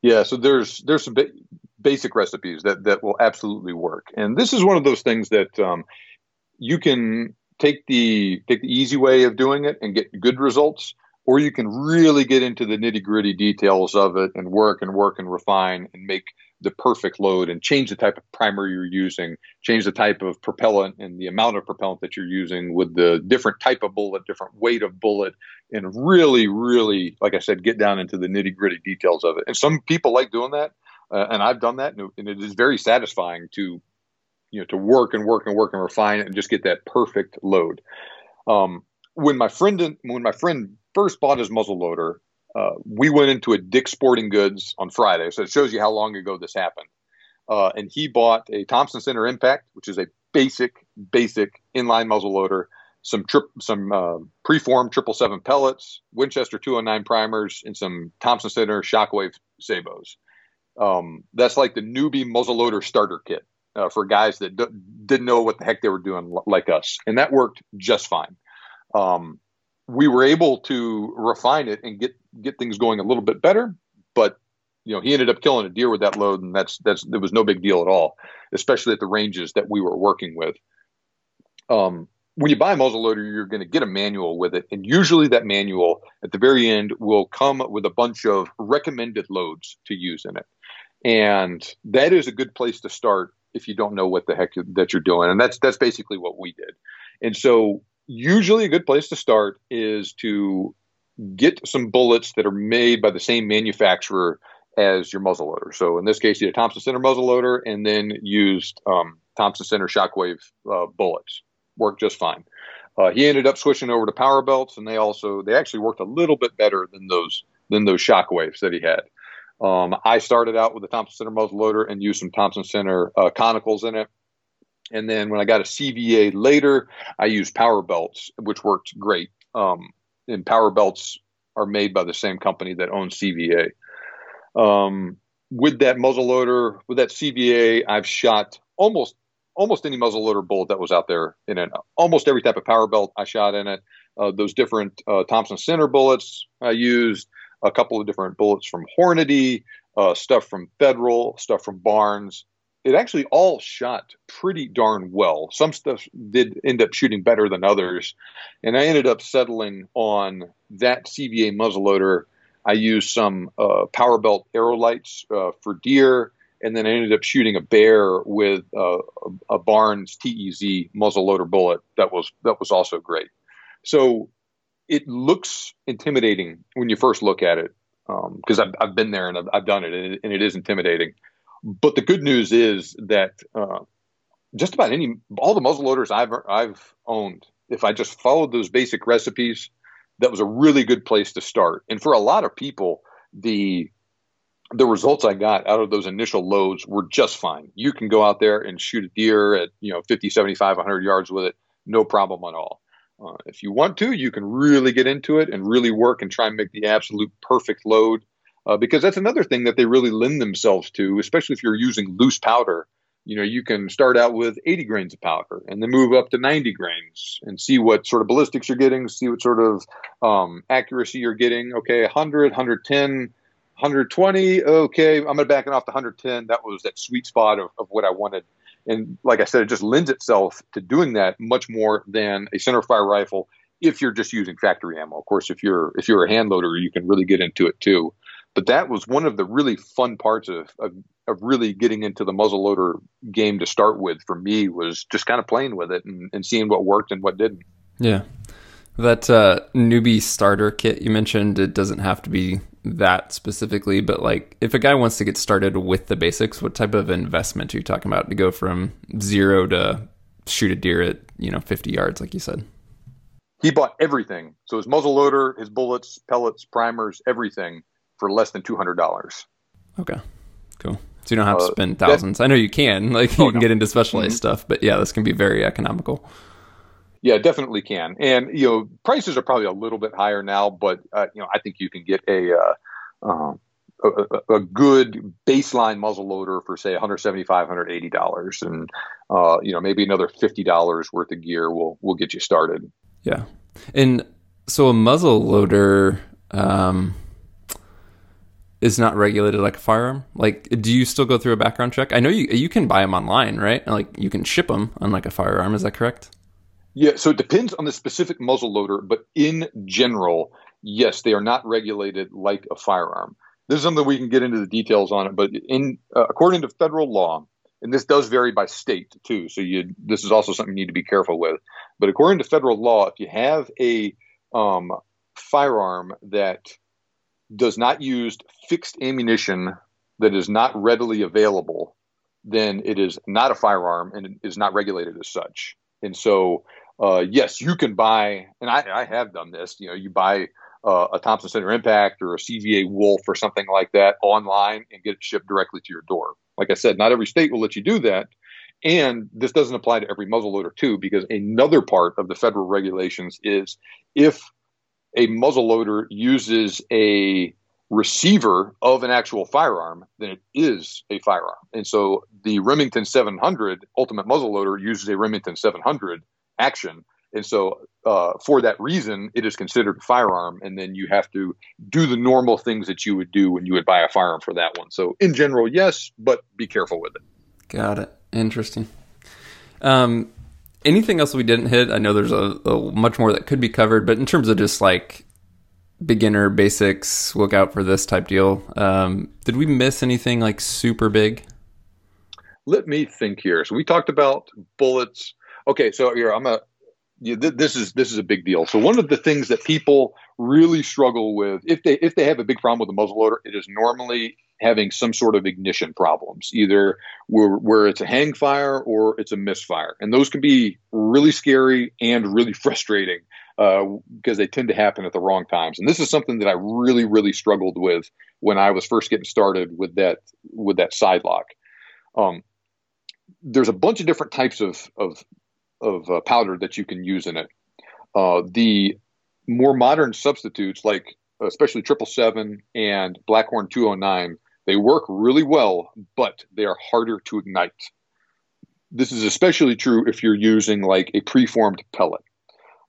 Yeah, so there's there's some ba- basic recipes that that will absolutely work, and this is one of those things that um, you can take the take the easy way of doing it and get good results, or you can really get into the nitty gritty details of it and work and work and refine and make the perfect load and change the type of primer you're using, change the type of propellant and the amount of propellant that you're using with the different type of bullet, different weight of bullet, and really, really, like I said, get down into the nitty gritty details of it. And some people like doing that, uh, and I've done that, and it is very satisfying to you know to work and work and work and refine it and just get that perfect load. Um, when my friend when my friend first bought his muzzle loader, uh, we went into a Dick's Sporting Goods on Friday, so it shows you how long ago this happened. Uh, and he bought a Thompson Center Impact, which is a basic basic inline muzzle loader, some trip some uh, preformed triple seven pellets, Winchester 209 primers, and some Thompson Center Shockwave Sabots. Um, that's like the newbie muzzle loader starter kit uh, for guys that d- didn't know what the heck they were doing, like us, and that worked just fine. Um, we were able to refine it and get get things going a little bit better, but you know he ended up killing a deer with that load, and that's that's it was no big deal at all, especially at the ranges that we were working with. Um, when you buy a muzzle loader, you're going to get a manual with it, and usually that manual at the very end will come with a bunch of recommended loads to use in it, and that is a good place to start if you don't know what the heck that you're doing. And that's that's basically what we did. And so usually a good place to start is to get some bullets that are made by the same manufacturer as your muzzle loader. So in this case, you had a Thompson Center muzzle loader and then used um, Thompson Center Shockwave uh, bullets. Worked just fine. Uh, he ended up switching over to power belts, and they also they actually worked a little bit better than those than those shockwaves that he had. Um, I started out with a Thompson Center muzzle loader and used some Thompson Center uh, conicals in it. And then when I got a CVA later, I used power belts, which worked great. Um, and power belts are made by the same company that owns CVA. Um, with that muzzle loader, with that CVA, I've shot almost almost any muzzle loader bullet that was out there in it. Almost every type of power belt I shot in it. Uh, those different uh, Thompson Center bullets I used a couple of different bullets from Hornady, uh, stuff from Federal, stuff from Barnes. It actually all shot pretty darn well. Some stuff did end up shooting better than others, and I ended up settling on that CVA muzzleloader. I used some uh, power belt Aerolites uh, for deer, and then I ended up shooting a bear with uh, a Barnes TEZ muzzleloader bullet that was that was also great. So it looks intimidating when you first look at it because um, I've, I've been there and I've, I've done it and, it and, it is intimidating. but the good news is that uh, just about any all the muzzle loaders I've I've owned, if I just followed those basic recipes, that was a really good place to start. And for a lot of people, the the results I got out of those initial loads were just fine. You can go out there and shoot a deer at, you know, 50, 75, 100 yards with it, no problem at all. Uh, if you want to, you can really get into it and really work and try and make the absolute perfect load. Uh, because that's another thing that they really lend themselves to, especially if you're using loose powder. You know, you can start out with 80 grains of powder and then move up to 90 grains and see what sort of ballistics you're getting, see what sort of um, accuracy you're getting. Okay, 100, 110, 120. Okay, I'm going to back it off to 110. That was that sweet spot of, of what I wanted and like I said, it just lends itself to doing that much more than a centerfire rifle if you're just using factory ammo. Of course, if you're if you're a hand loader, you can really get into it too. But that was one of the really fun parts of, of, of really getting into the muzzle loader game to start with for me was just kind of playing with it and, and seeing what worked and what didn't. Yeah. That uh, newbie starter kit you mentioned, it doesn't have to be that specifically, but like if a guy wants to get started with the basics, what type of investment are you talking about to go from zero to shoot a deer at, you know, 50 yards, like you said? He bought everything. So his muzzle loader, his bullets, pellets, primers, everything for less than $200. Okay, cool. So you don't have to uh, spend thousands. I know you can, like oh, you can no. get into specialized mm-hmm. stuff, but yeah, this can be very economical. Yeah, definitely can. And you know, prices are probably a little bit higher now, but uh, you know, I think you can get a, uh, um, a, a good baseline muzzle loader for say 175 180 dollars. And uh, you know maybe another 50 dollars worth of gear will will get you started. Yeah. And so a muzzle loader um, is not regulated like a firearm? Like do you still go through a background check? I know you you can buy them online right? Like you can ship them unlike a firearm. Is that correct yeah, so it depends on the specific muzzle loader, but in general, yes, they are not regulated like a firearm. This is something we can get into the details on it, but in uh, according to federal law, and this does vary by state too, so you this is also something you need to be careful with. But according to federal law, if you have a um, firearm that does not use fixed ammunition that is not readily available, then it is not a firearm and it is not regulated as such. And so uh, yes, you can buy, and I, I, have done this. You know, you buy uh, a Thompson Center Impact or a CVA Wolf or something like that online and get it shipped directly to your door. Like I said, not every state will let you do that. And this doesn't apply to every muzzleloader too, because another part of the federal regulations is if a muzzleloader uses a receiver of an actual firearm, then it is a firearm. And so the Remington 700 Ultimate Muzzleloader uses a Remington 700 action. And so, uh, for that reason, it is considered a firearm, and then you have to do the normal things that you would do when you would buy a firearm for that one. So, in general, yes, but be careful with it. Got it. Interesting. Um, anything else we didn't hit? I know there's a, a, much more that could be covered, but in terms of just like beginner basics, look out for this type deal. Um, did we miss anything like super big? Let me think here. So we talked about bullets okay, so here I'm a this is this is a big deal. So one of the things that people really struggle with, if they if they have a big problem with a muzzle loader, it is normally having some sort of ignition problems, either where, where it's a hang fire or it's a misfire, and those can be really scary and really frustrating uh, because they tend to happen at the wrong times. And this is something that I really really struggled with when I was first getting started with that with that side lock. Um, there's a bunch of different types of, of of uh, powder that you can use in it. Uh, the more modern substitutes, like especially triple seven and Blackhorn 209, they work really well, but they are harder to ignite. This is especially true if you're using like a preformed pellet.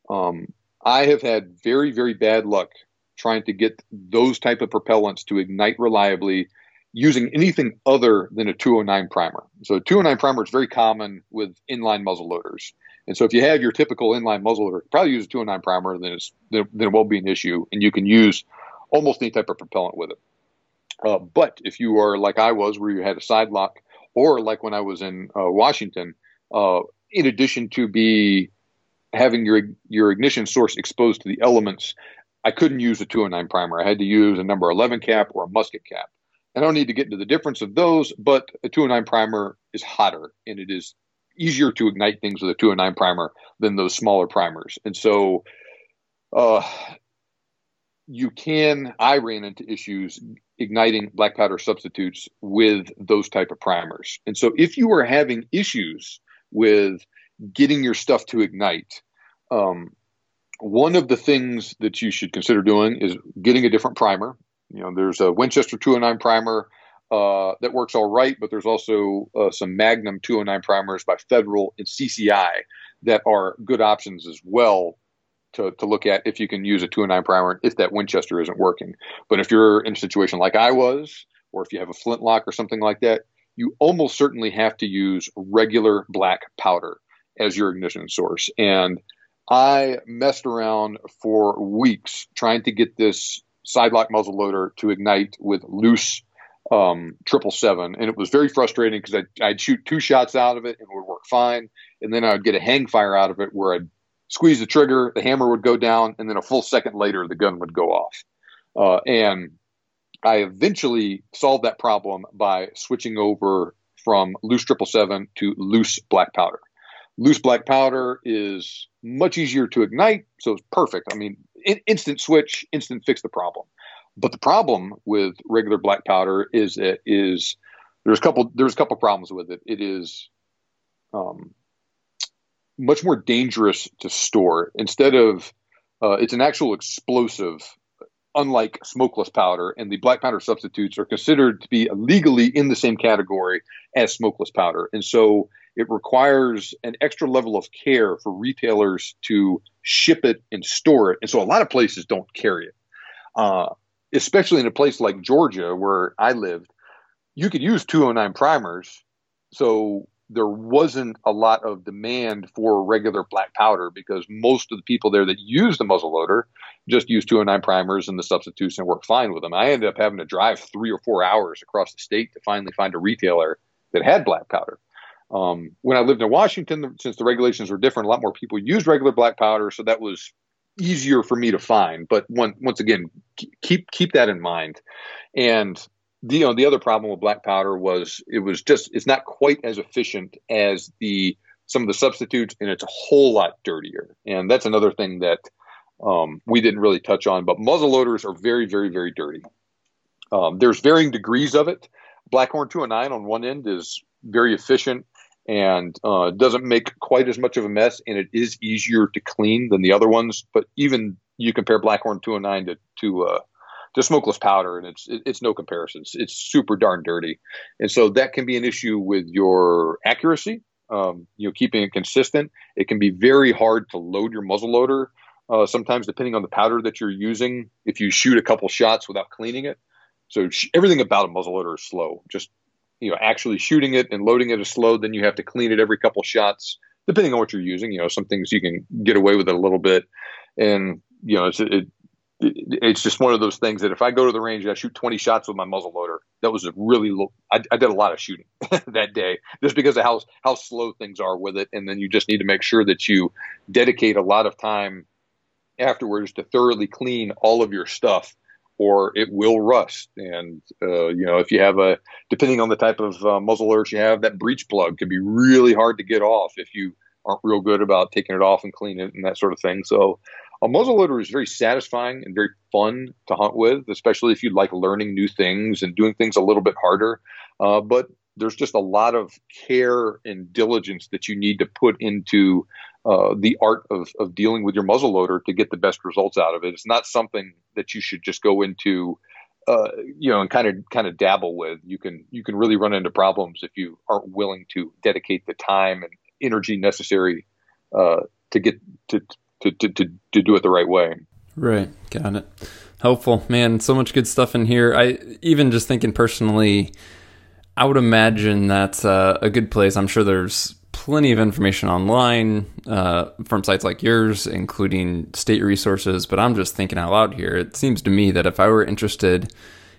Um, I have had very, very bad luck trying to get those type of propellants to ignite reliably using anything other than a 209 primer. So 209 primer is very common with inline muzzle loaders. And so if you have your typical inline muzzle loader, probably use a 209 primer, then, it's, then, then it won't be an issue. And you can use almost any type of propellant with it. Uh, but if you are like I was, where you had a side lock, or like when I was in uh, Washington, uh, in addition to be having your your ignition source exposed to the elements, I couldn't use a 209 primer. I had to use a number 11 cap or a musket cap. I don't need to get into the difference of those, but a 209 primer is hotter and it is easier to ignite things with a 209 primer than those smaller primers. And so uh, you can, I ran into issues igniting black powder substitutes with those type of primers. And so if you are having issues with getting your stuff to ignite, um, one of the things that you should consider doing is getting a different primer. You know, there's a Winchester 209 primer uh, that works all right, but there's also uh, some Magnum 209 primers by Federal and CCI that are good options as well to, to look at if you can use a 209 primer if that Winchester isn't working. But if you're in a situation like I was, or if you have a flintlock or something like that, you almost certainly have to use regular black powder as your ignition source. And I messed around for weeks trying to get this sidelock muzzle loader to ignite with loose um, triple seven, and it was very frustrating because I'd, I'd, shoot two shots out of it and it would work fine, and then I would get a hang fire out of it where I'd squeeze the trigger, the hammer would go down, and then a full second later the gun would go off. Uh, and I eventually solved that problem by switching over from loose triple seven to loose black powder. Loose black powder is much easier to ignite, so it's perfect. I mean, in, instant switch, instant fix the problem. But the problem with regular black powder is it is there's a couple there's a couple problems with it. It is um, much more dangerous to store. Instead of uh, it's an actual explosive, unlike smokeless powder, and the black powder substitutes are considered to be legally in the same category as smokeless powder, and so it requires an extra level of care for retailers to ship it and store it, and so a lot of places don't carry it. Uh, especially in a place like Georgia where I lived, you could use 209 primers. So there wasn't a lot of demand for regular black powder because most of the people there that use the muzzle loader just use 209 primers and the substitutes and work fine with them. I ended up having to drive three or four hours across the state to finally find a retailer that had black powder. Um, when I lived in Washington, since the regulations were different, a lot more people used regular black powder, so that was easier for me to find. But one, once again, keep keep that in mind. And the, you know, the other problem with black powder was it was just it's not quite as efficient as the some of the substitutes, and it's a whole lot dirtier. And that's another thing that um, we didn't really touch on. But muzzle loaders are very, very, very dirty. Um, there's varying degrees of it. Blackhorn 209 on one end is very efficient and uh, doesn't make quite as much of a mess, and it is easier to clean than the other ones. But even you compare Blackhorn 209 to to uh, to smokeless powder, and it's it's no comparison. It's, super darn dirty, and so that can be an issue with your accuracy. Um, you know, keeping it consistent. It can be very hard to load your muzzle loader. Uh, sometimes, depending on the powder that you're using, if you shoot a couple shots without cleaning it, so sh- everything about a muzzle loader is slow. Just you know actually shooting it and loading it is slow. Then you have to clean it every couple shots, depending on what you're using. You know, some things you can get away with it a little bit, and you know it's it, it's just one of those things that if I go to the range and I shoot 20 shots with my muzzle loader, that was a really low. I, I did a lot of shooting that day just because of how how slow things are with it, and then you just need to make sure that you dedicate a lot of time afterwards to thoroughly clean all of your stuff or it will rust. And uh, you know, if you have a, depending on the type of uh, muzzle loaders you have, that breech plug can be really hard to get off if you aren't real good about taking it off and cleaning it and that sort of thing. So a muzzle loader is very satisfying and very fun to hunt with, especially if you like learning new things and doing things a little bit harder. Uh, but there's just a lot of care and diligence that you need to put into uh, the art of, of dealing with your muzzle loader to get the best results out of it. It's not something that you should just go into, uh, you know, and kind of kind of dabble with. You can you can really run into problems if you aren't willing to dedicate the time and energy necessary uh, to get to, to to, to to do it the right way. Right, got it. Helpful, man. So much good stuff in here. I even just thinking personally I would imagine that's uh, a good place. I'm sure there's plenty of information online uh, from sites like yours, including state resources. But I'm just thinking out loud here. It seems to me that if I were interested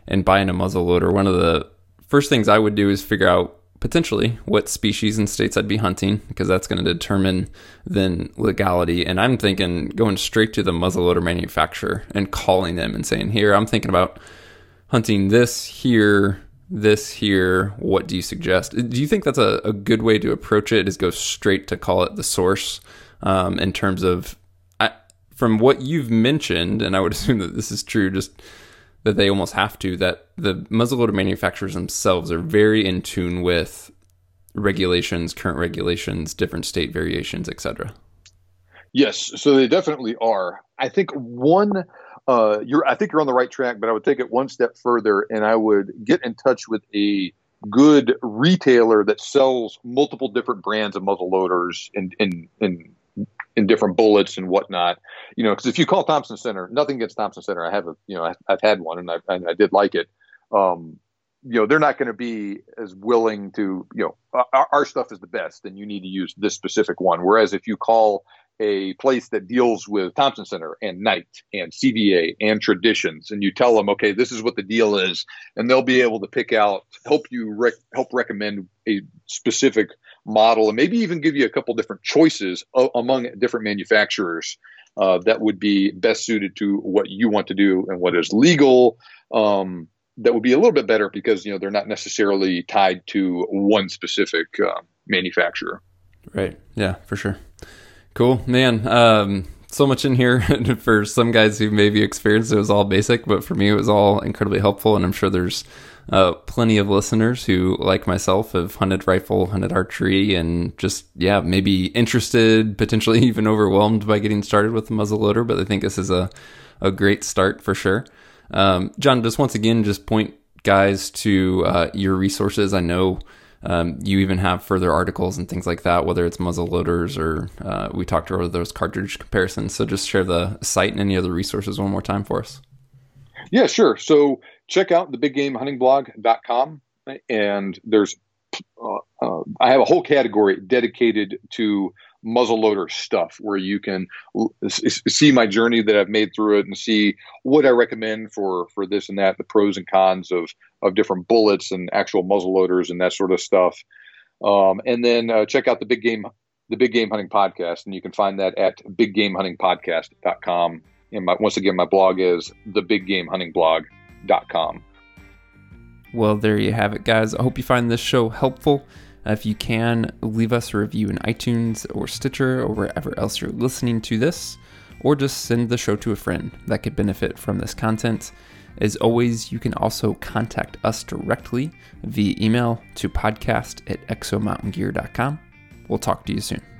in buying a muzzle loader, one of the first things I would do is figure out potentially what species and states I'd be hunting because that's going to determine then legality. And I'm thinking going straight to the muzzleloader manufacturer and calling them and saying, "Here, I'm thinking about hunting this here, this here, what do you suggest? Do you think that's a, a good way to approach it? Is go straight to call it the source um, in terms of, I, from what you've mentioned, and I would assume that this is true, just that they almost have to, that the muzzleloader manufacturers themselves are very in tune with regulations, current regulations, different state variations, etc. Yes, so they definitely are. I think one uh, you're I think you're on the right track, but I would take it one step further and I would get in touch with a good retailer that sells multiple different brands of muzzle loaders in in in, in different bullets and whatnot. You know, because if you call Thompson Center, nothing against Thompson Center. I have a you know I, have had one and I and I did like it. Um, you know they're not going to be as willing to you know our, our, stuff is the best and you need to use this specific one whereas if you call a place that deals with Thompson Center and Knight and CVA and traditions, and you tell them, okay, this is what the deal is, and they'll be able to pick out, help you rec- help recommend a specific model, and maybe even give you a couple different choices o- among different manufacturers uh, that would be best suited to what you want to do and what is legal. Um, that would be a little bit better because you know they're not necessarily tied to one specific uh, manufacturer. Right. Yeah, for sure. Cool, man. Um, so much in here for some guys who maybe experienced it was all basic, but for me it was all incredibly helpful, and I'm sure there's uh, plenty of listeners who, like myself, have hunted rifle, hunted archery, and just yeah, maybe interested, potentially even overwhelmed by getting started with the muzzle loader. But I think this is a a great start for sure. Um, John, just once again, just point guys to uh, your resources. I know um, you even have further articles and things like that, whether it's muzzle loaders or uh, we talked about those cartridge comparisons. So just share the site and any other resources one more time for us. Yeah, sure. So check out the biggamehuntingblog.com and there's uh, uh, I have a whole category dedicated to muzzleloader stuff where you can see my journey that I've made through it and see what I recommend for for this and that, the pros and cons of of different bullets and actual muzzleloaders and that sort of stuff. Um, and then uh, check out the big game the big game hunting podcast and you can find that at biggamehuntingpodcast.com and my, once again my blog is the big game well there you have it guys. I hope you find this show helpful if you can, leave us a review in iTunes or Stitcher or wherever else you're listening to this, or just send the show to a friend that could benefit from this content. As always, you can also contact us directly via email to podcast at exomountaingear.com. We'll talk to you soon.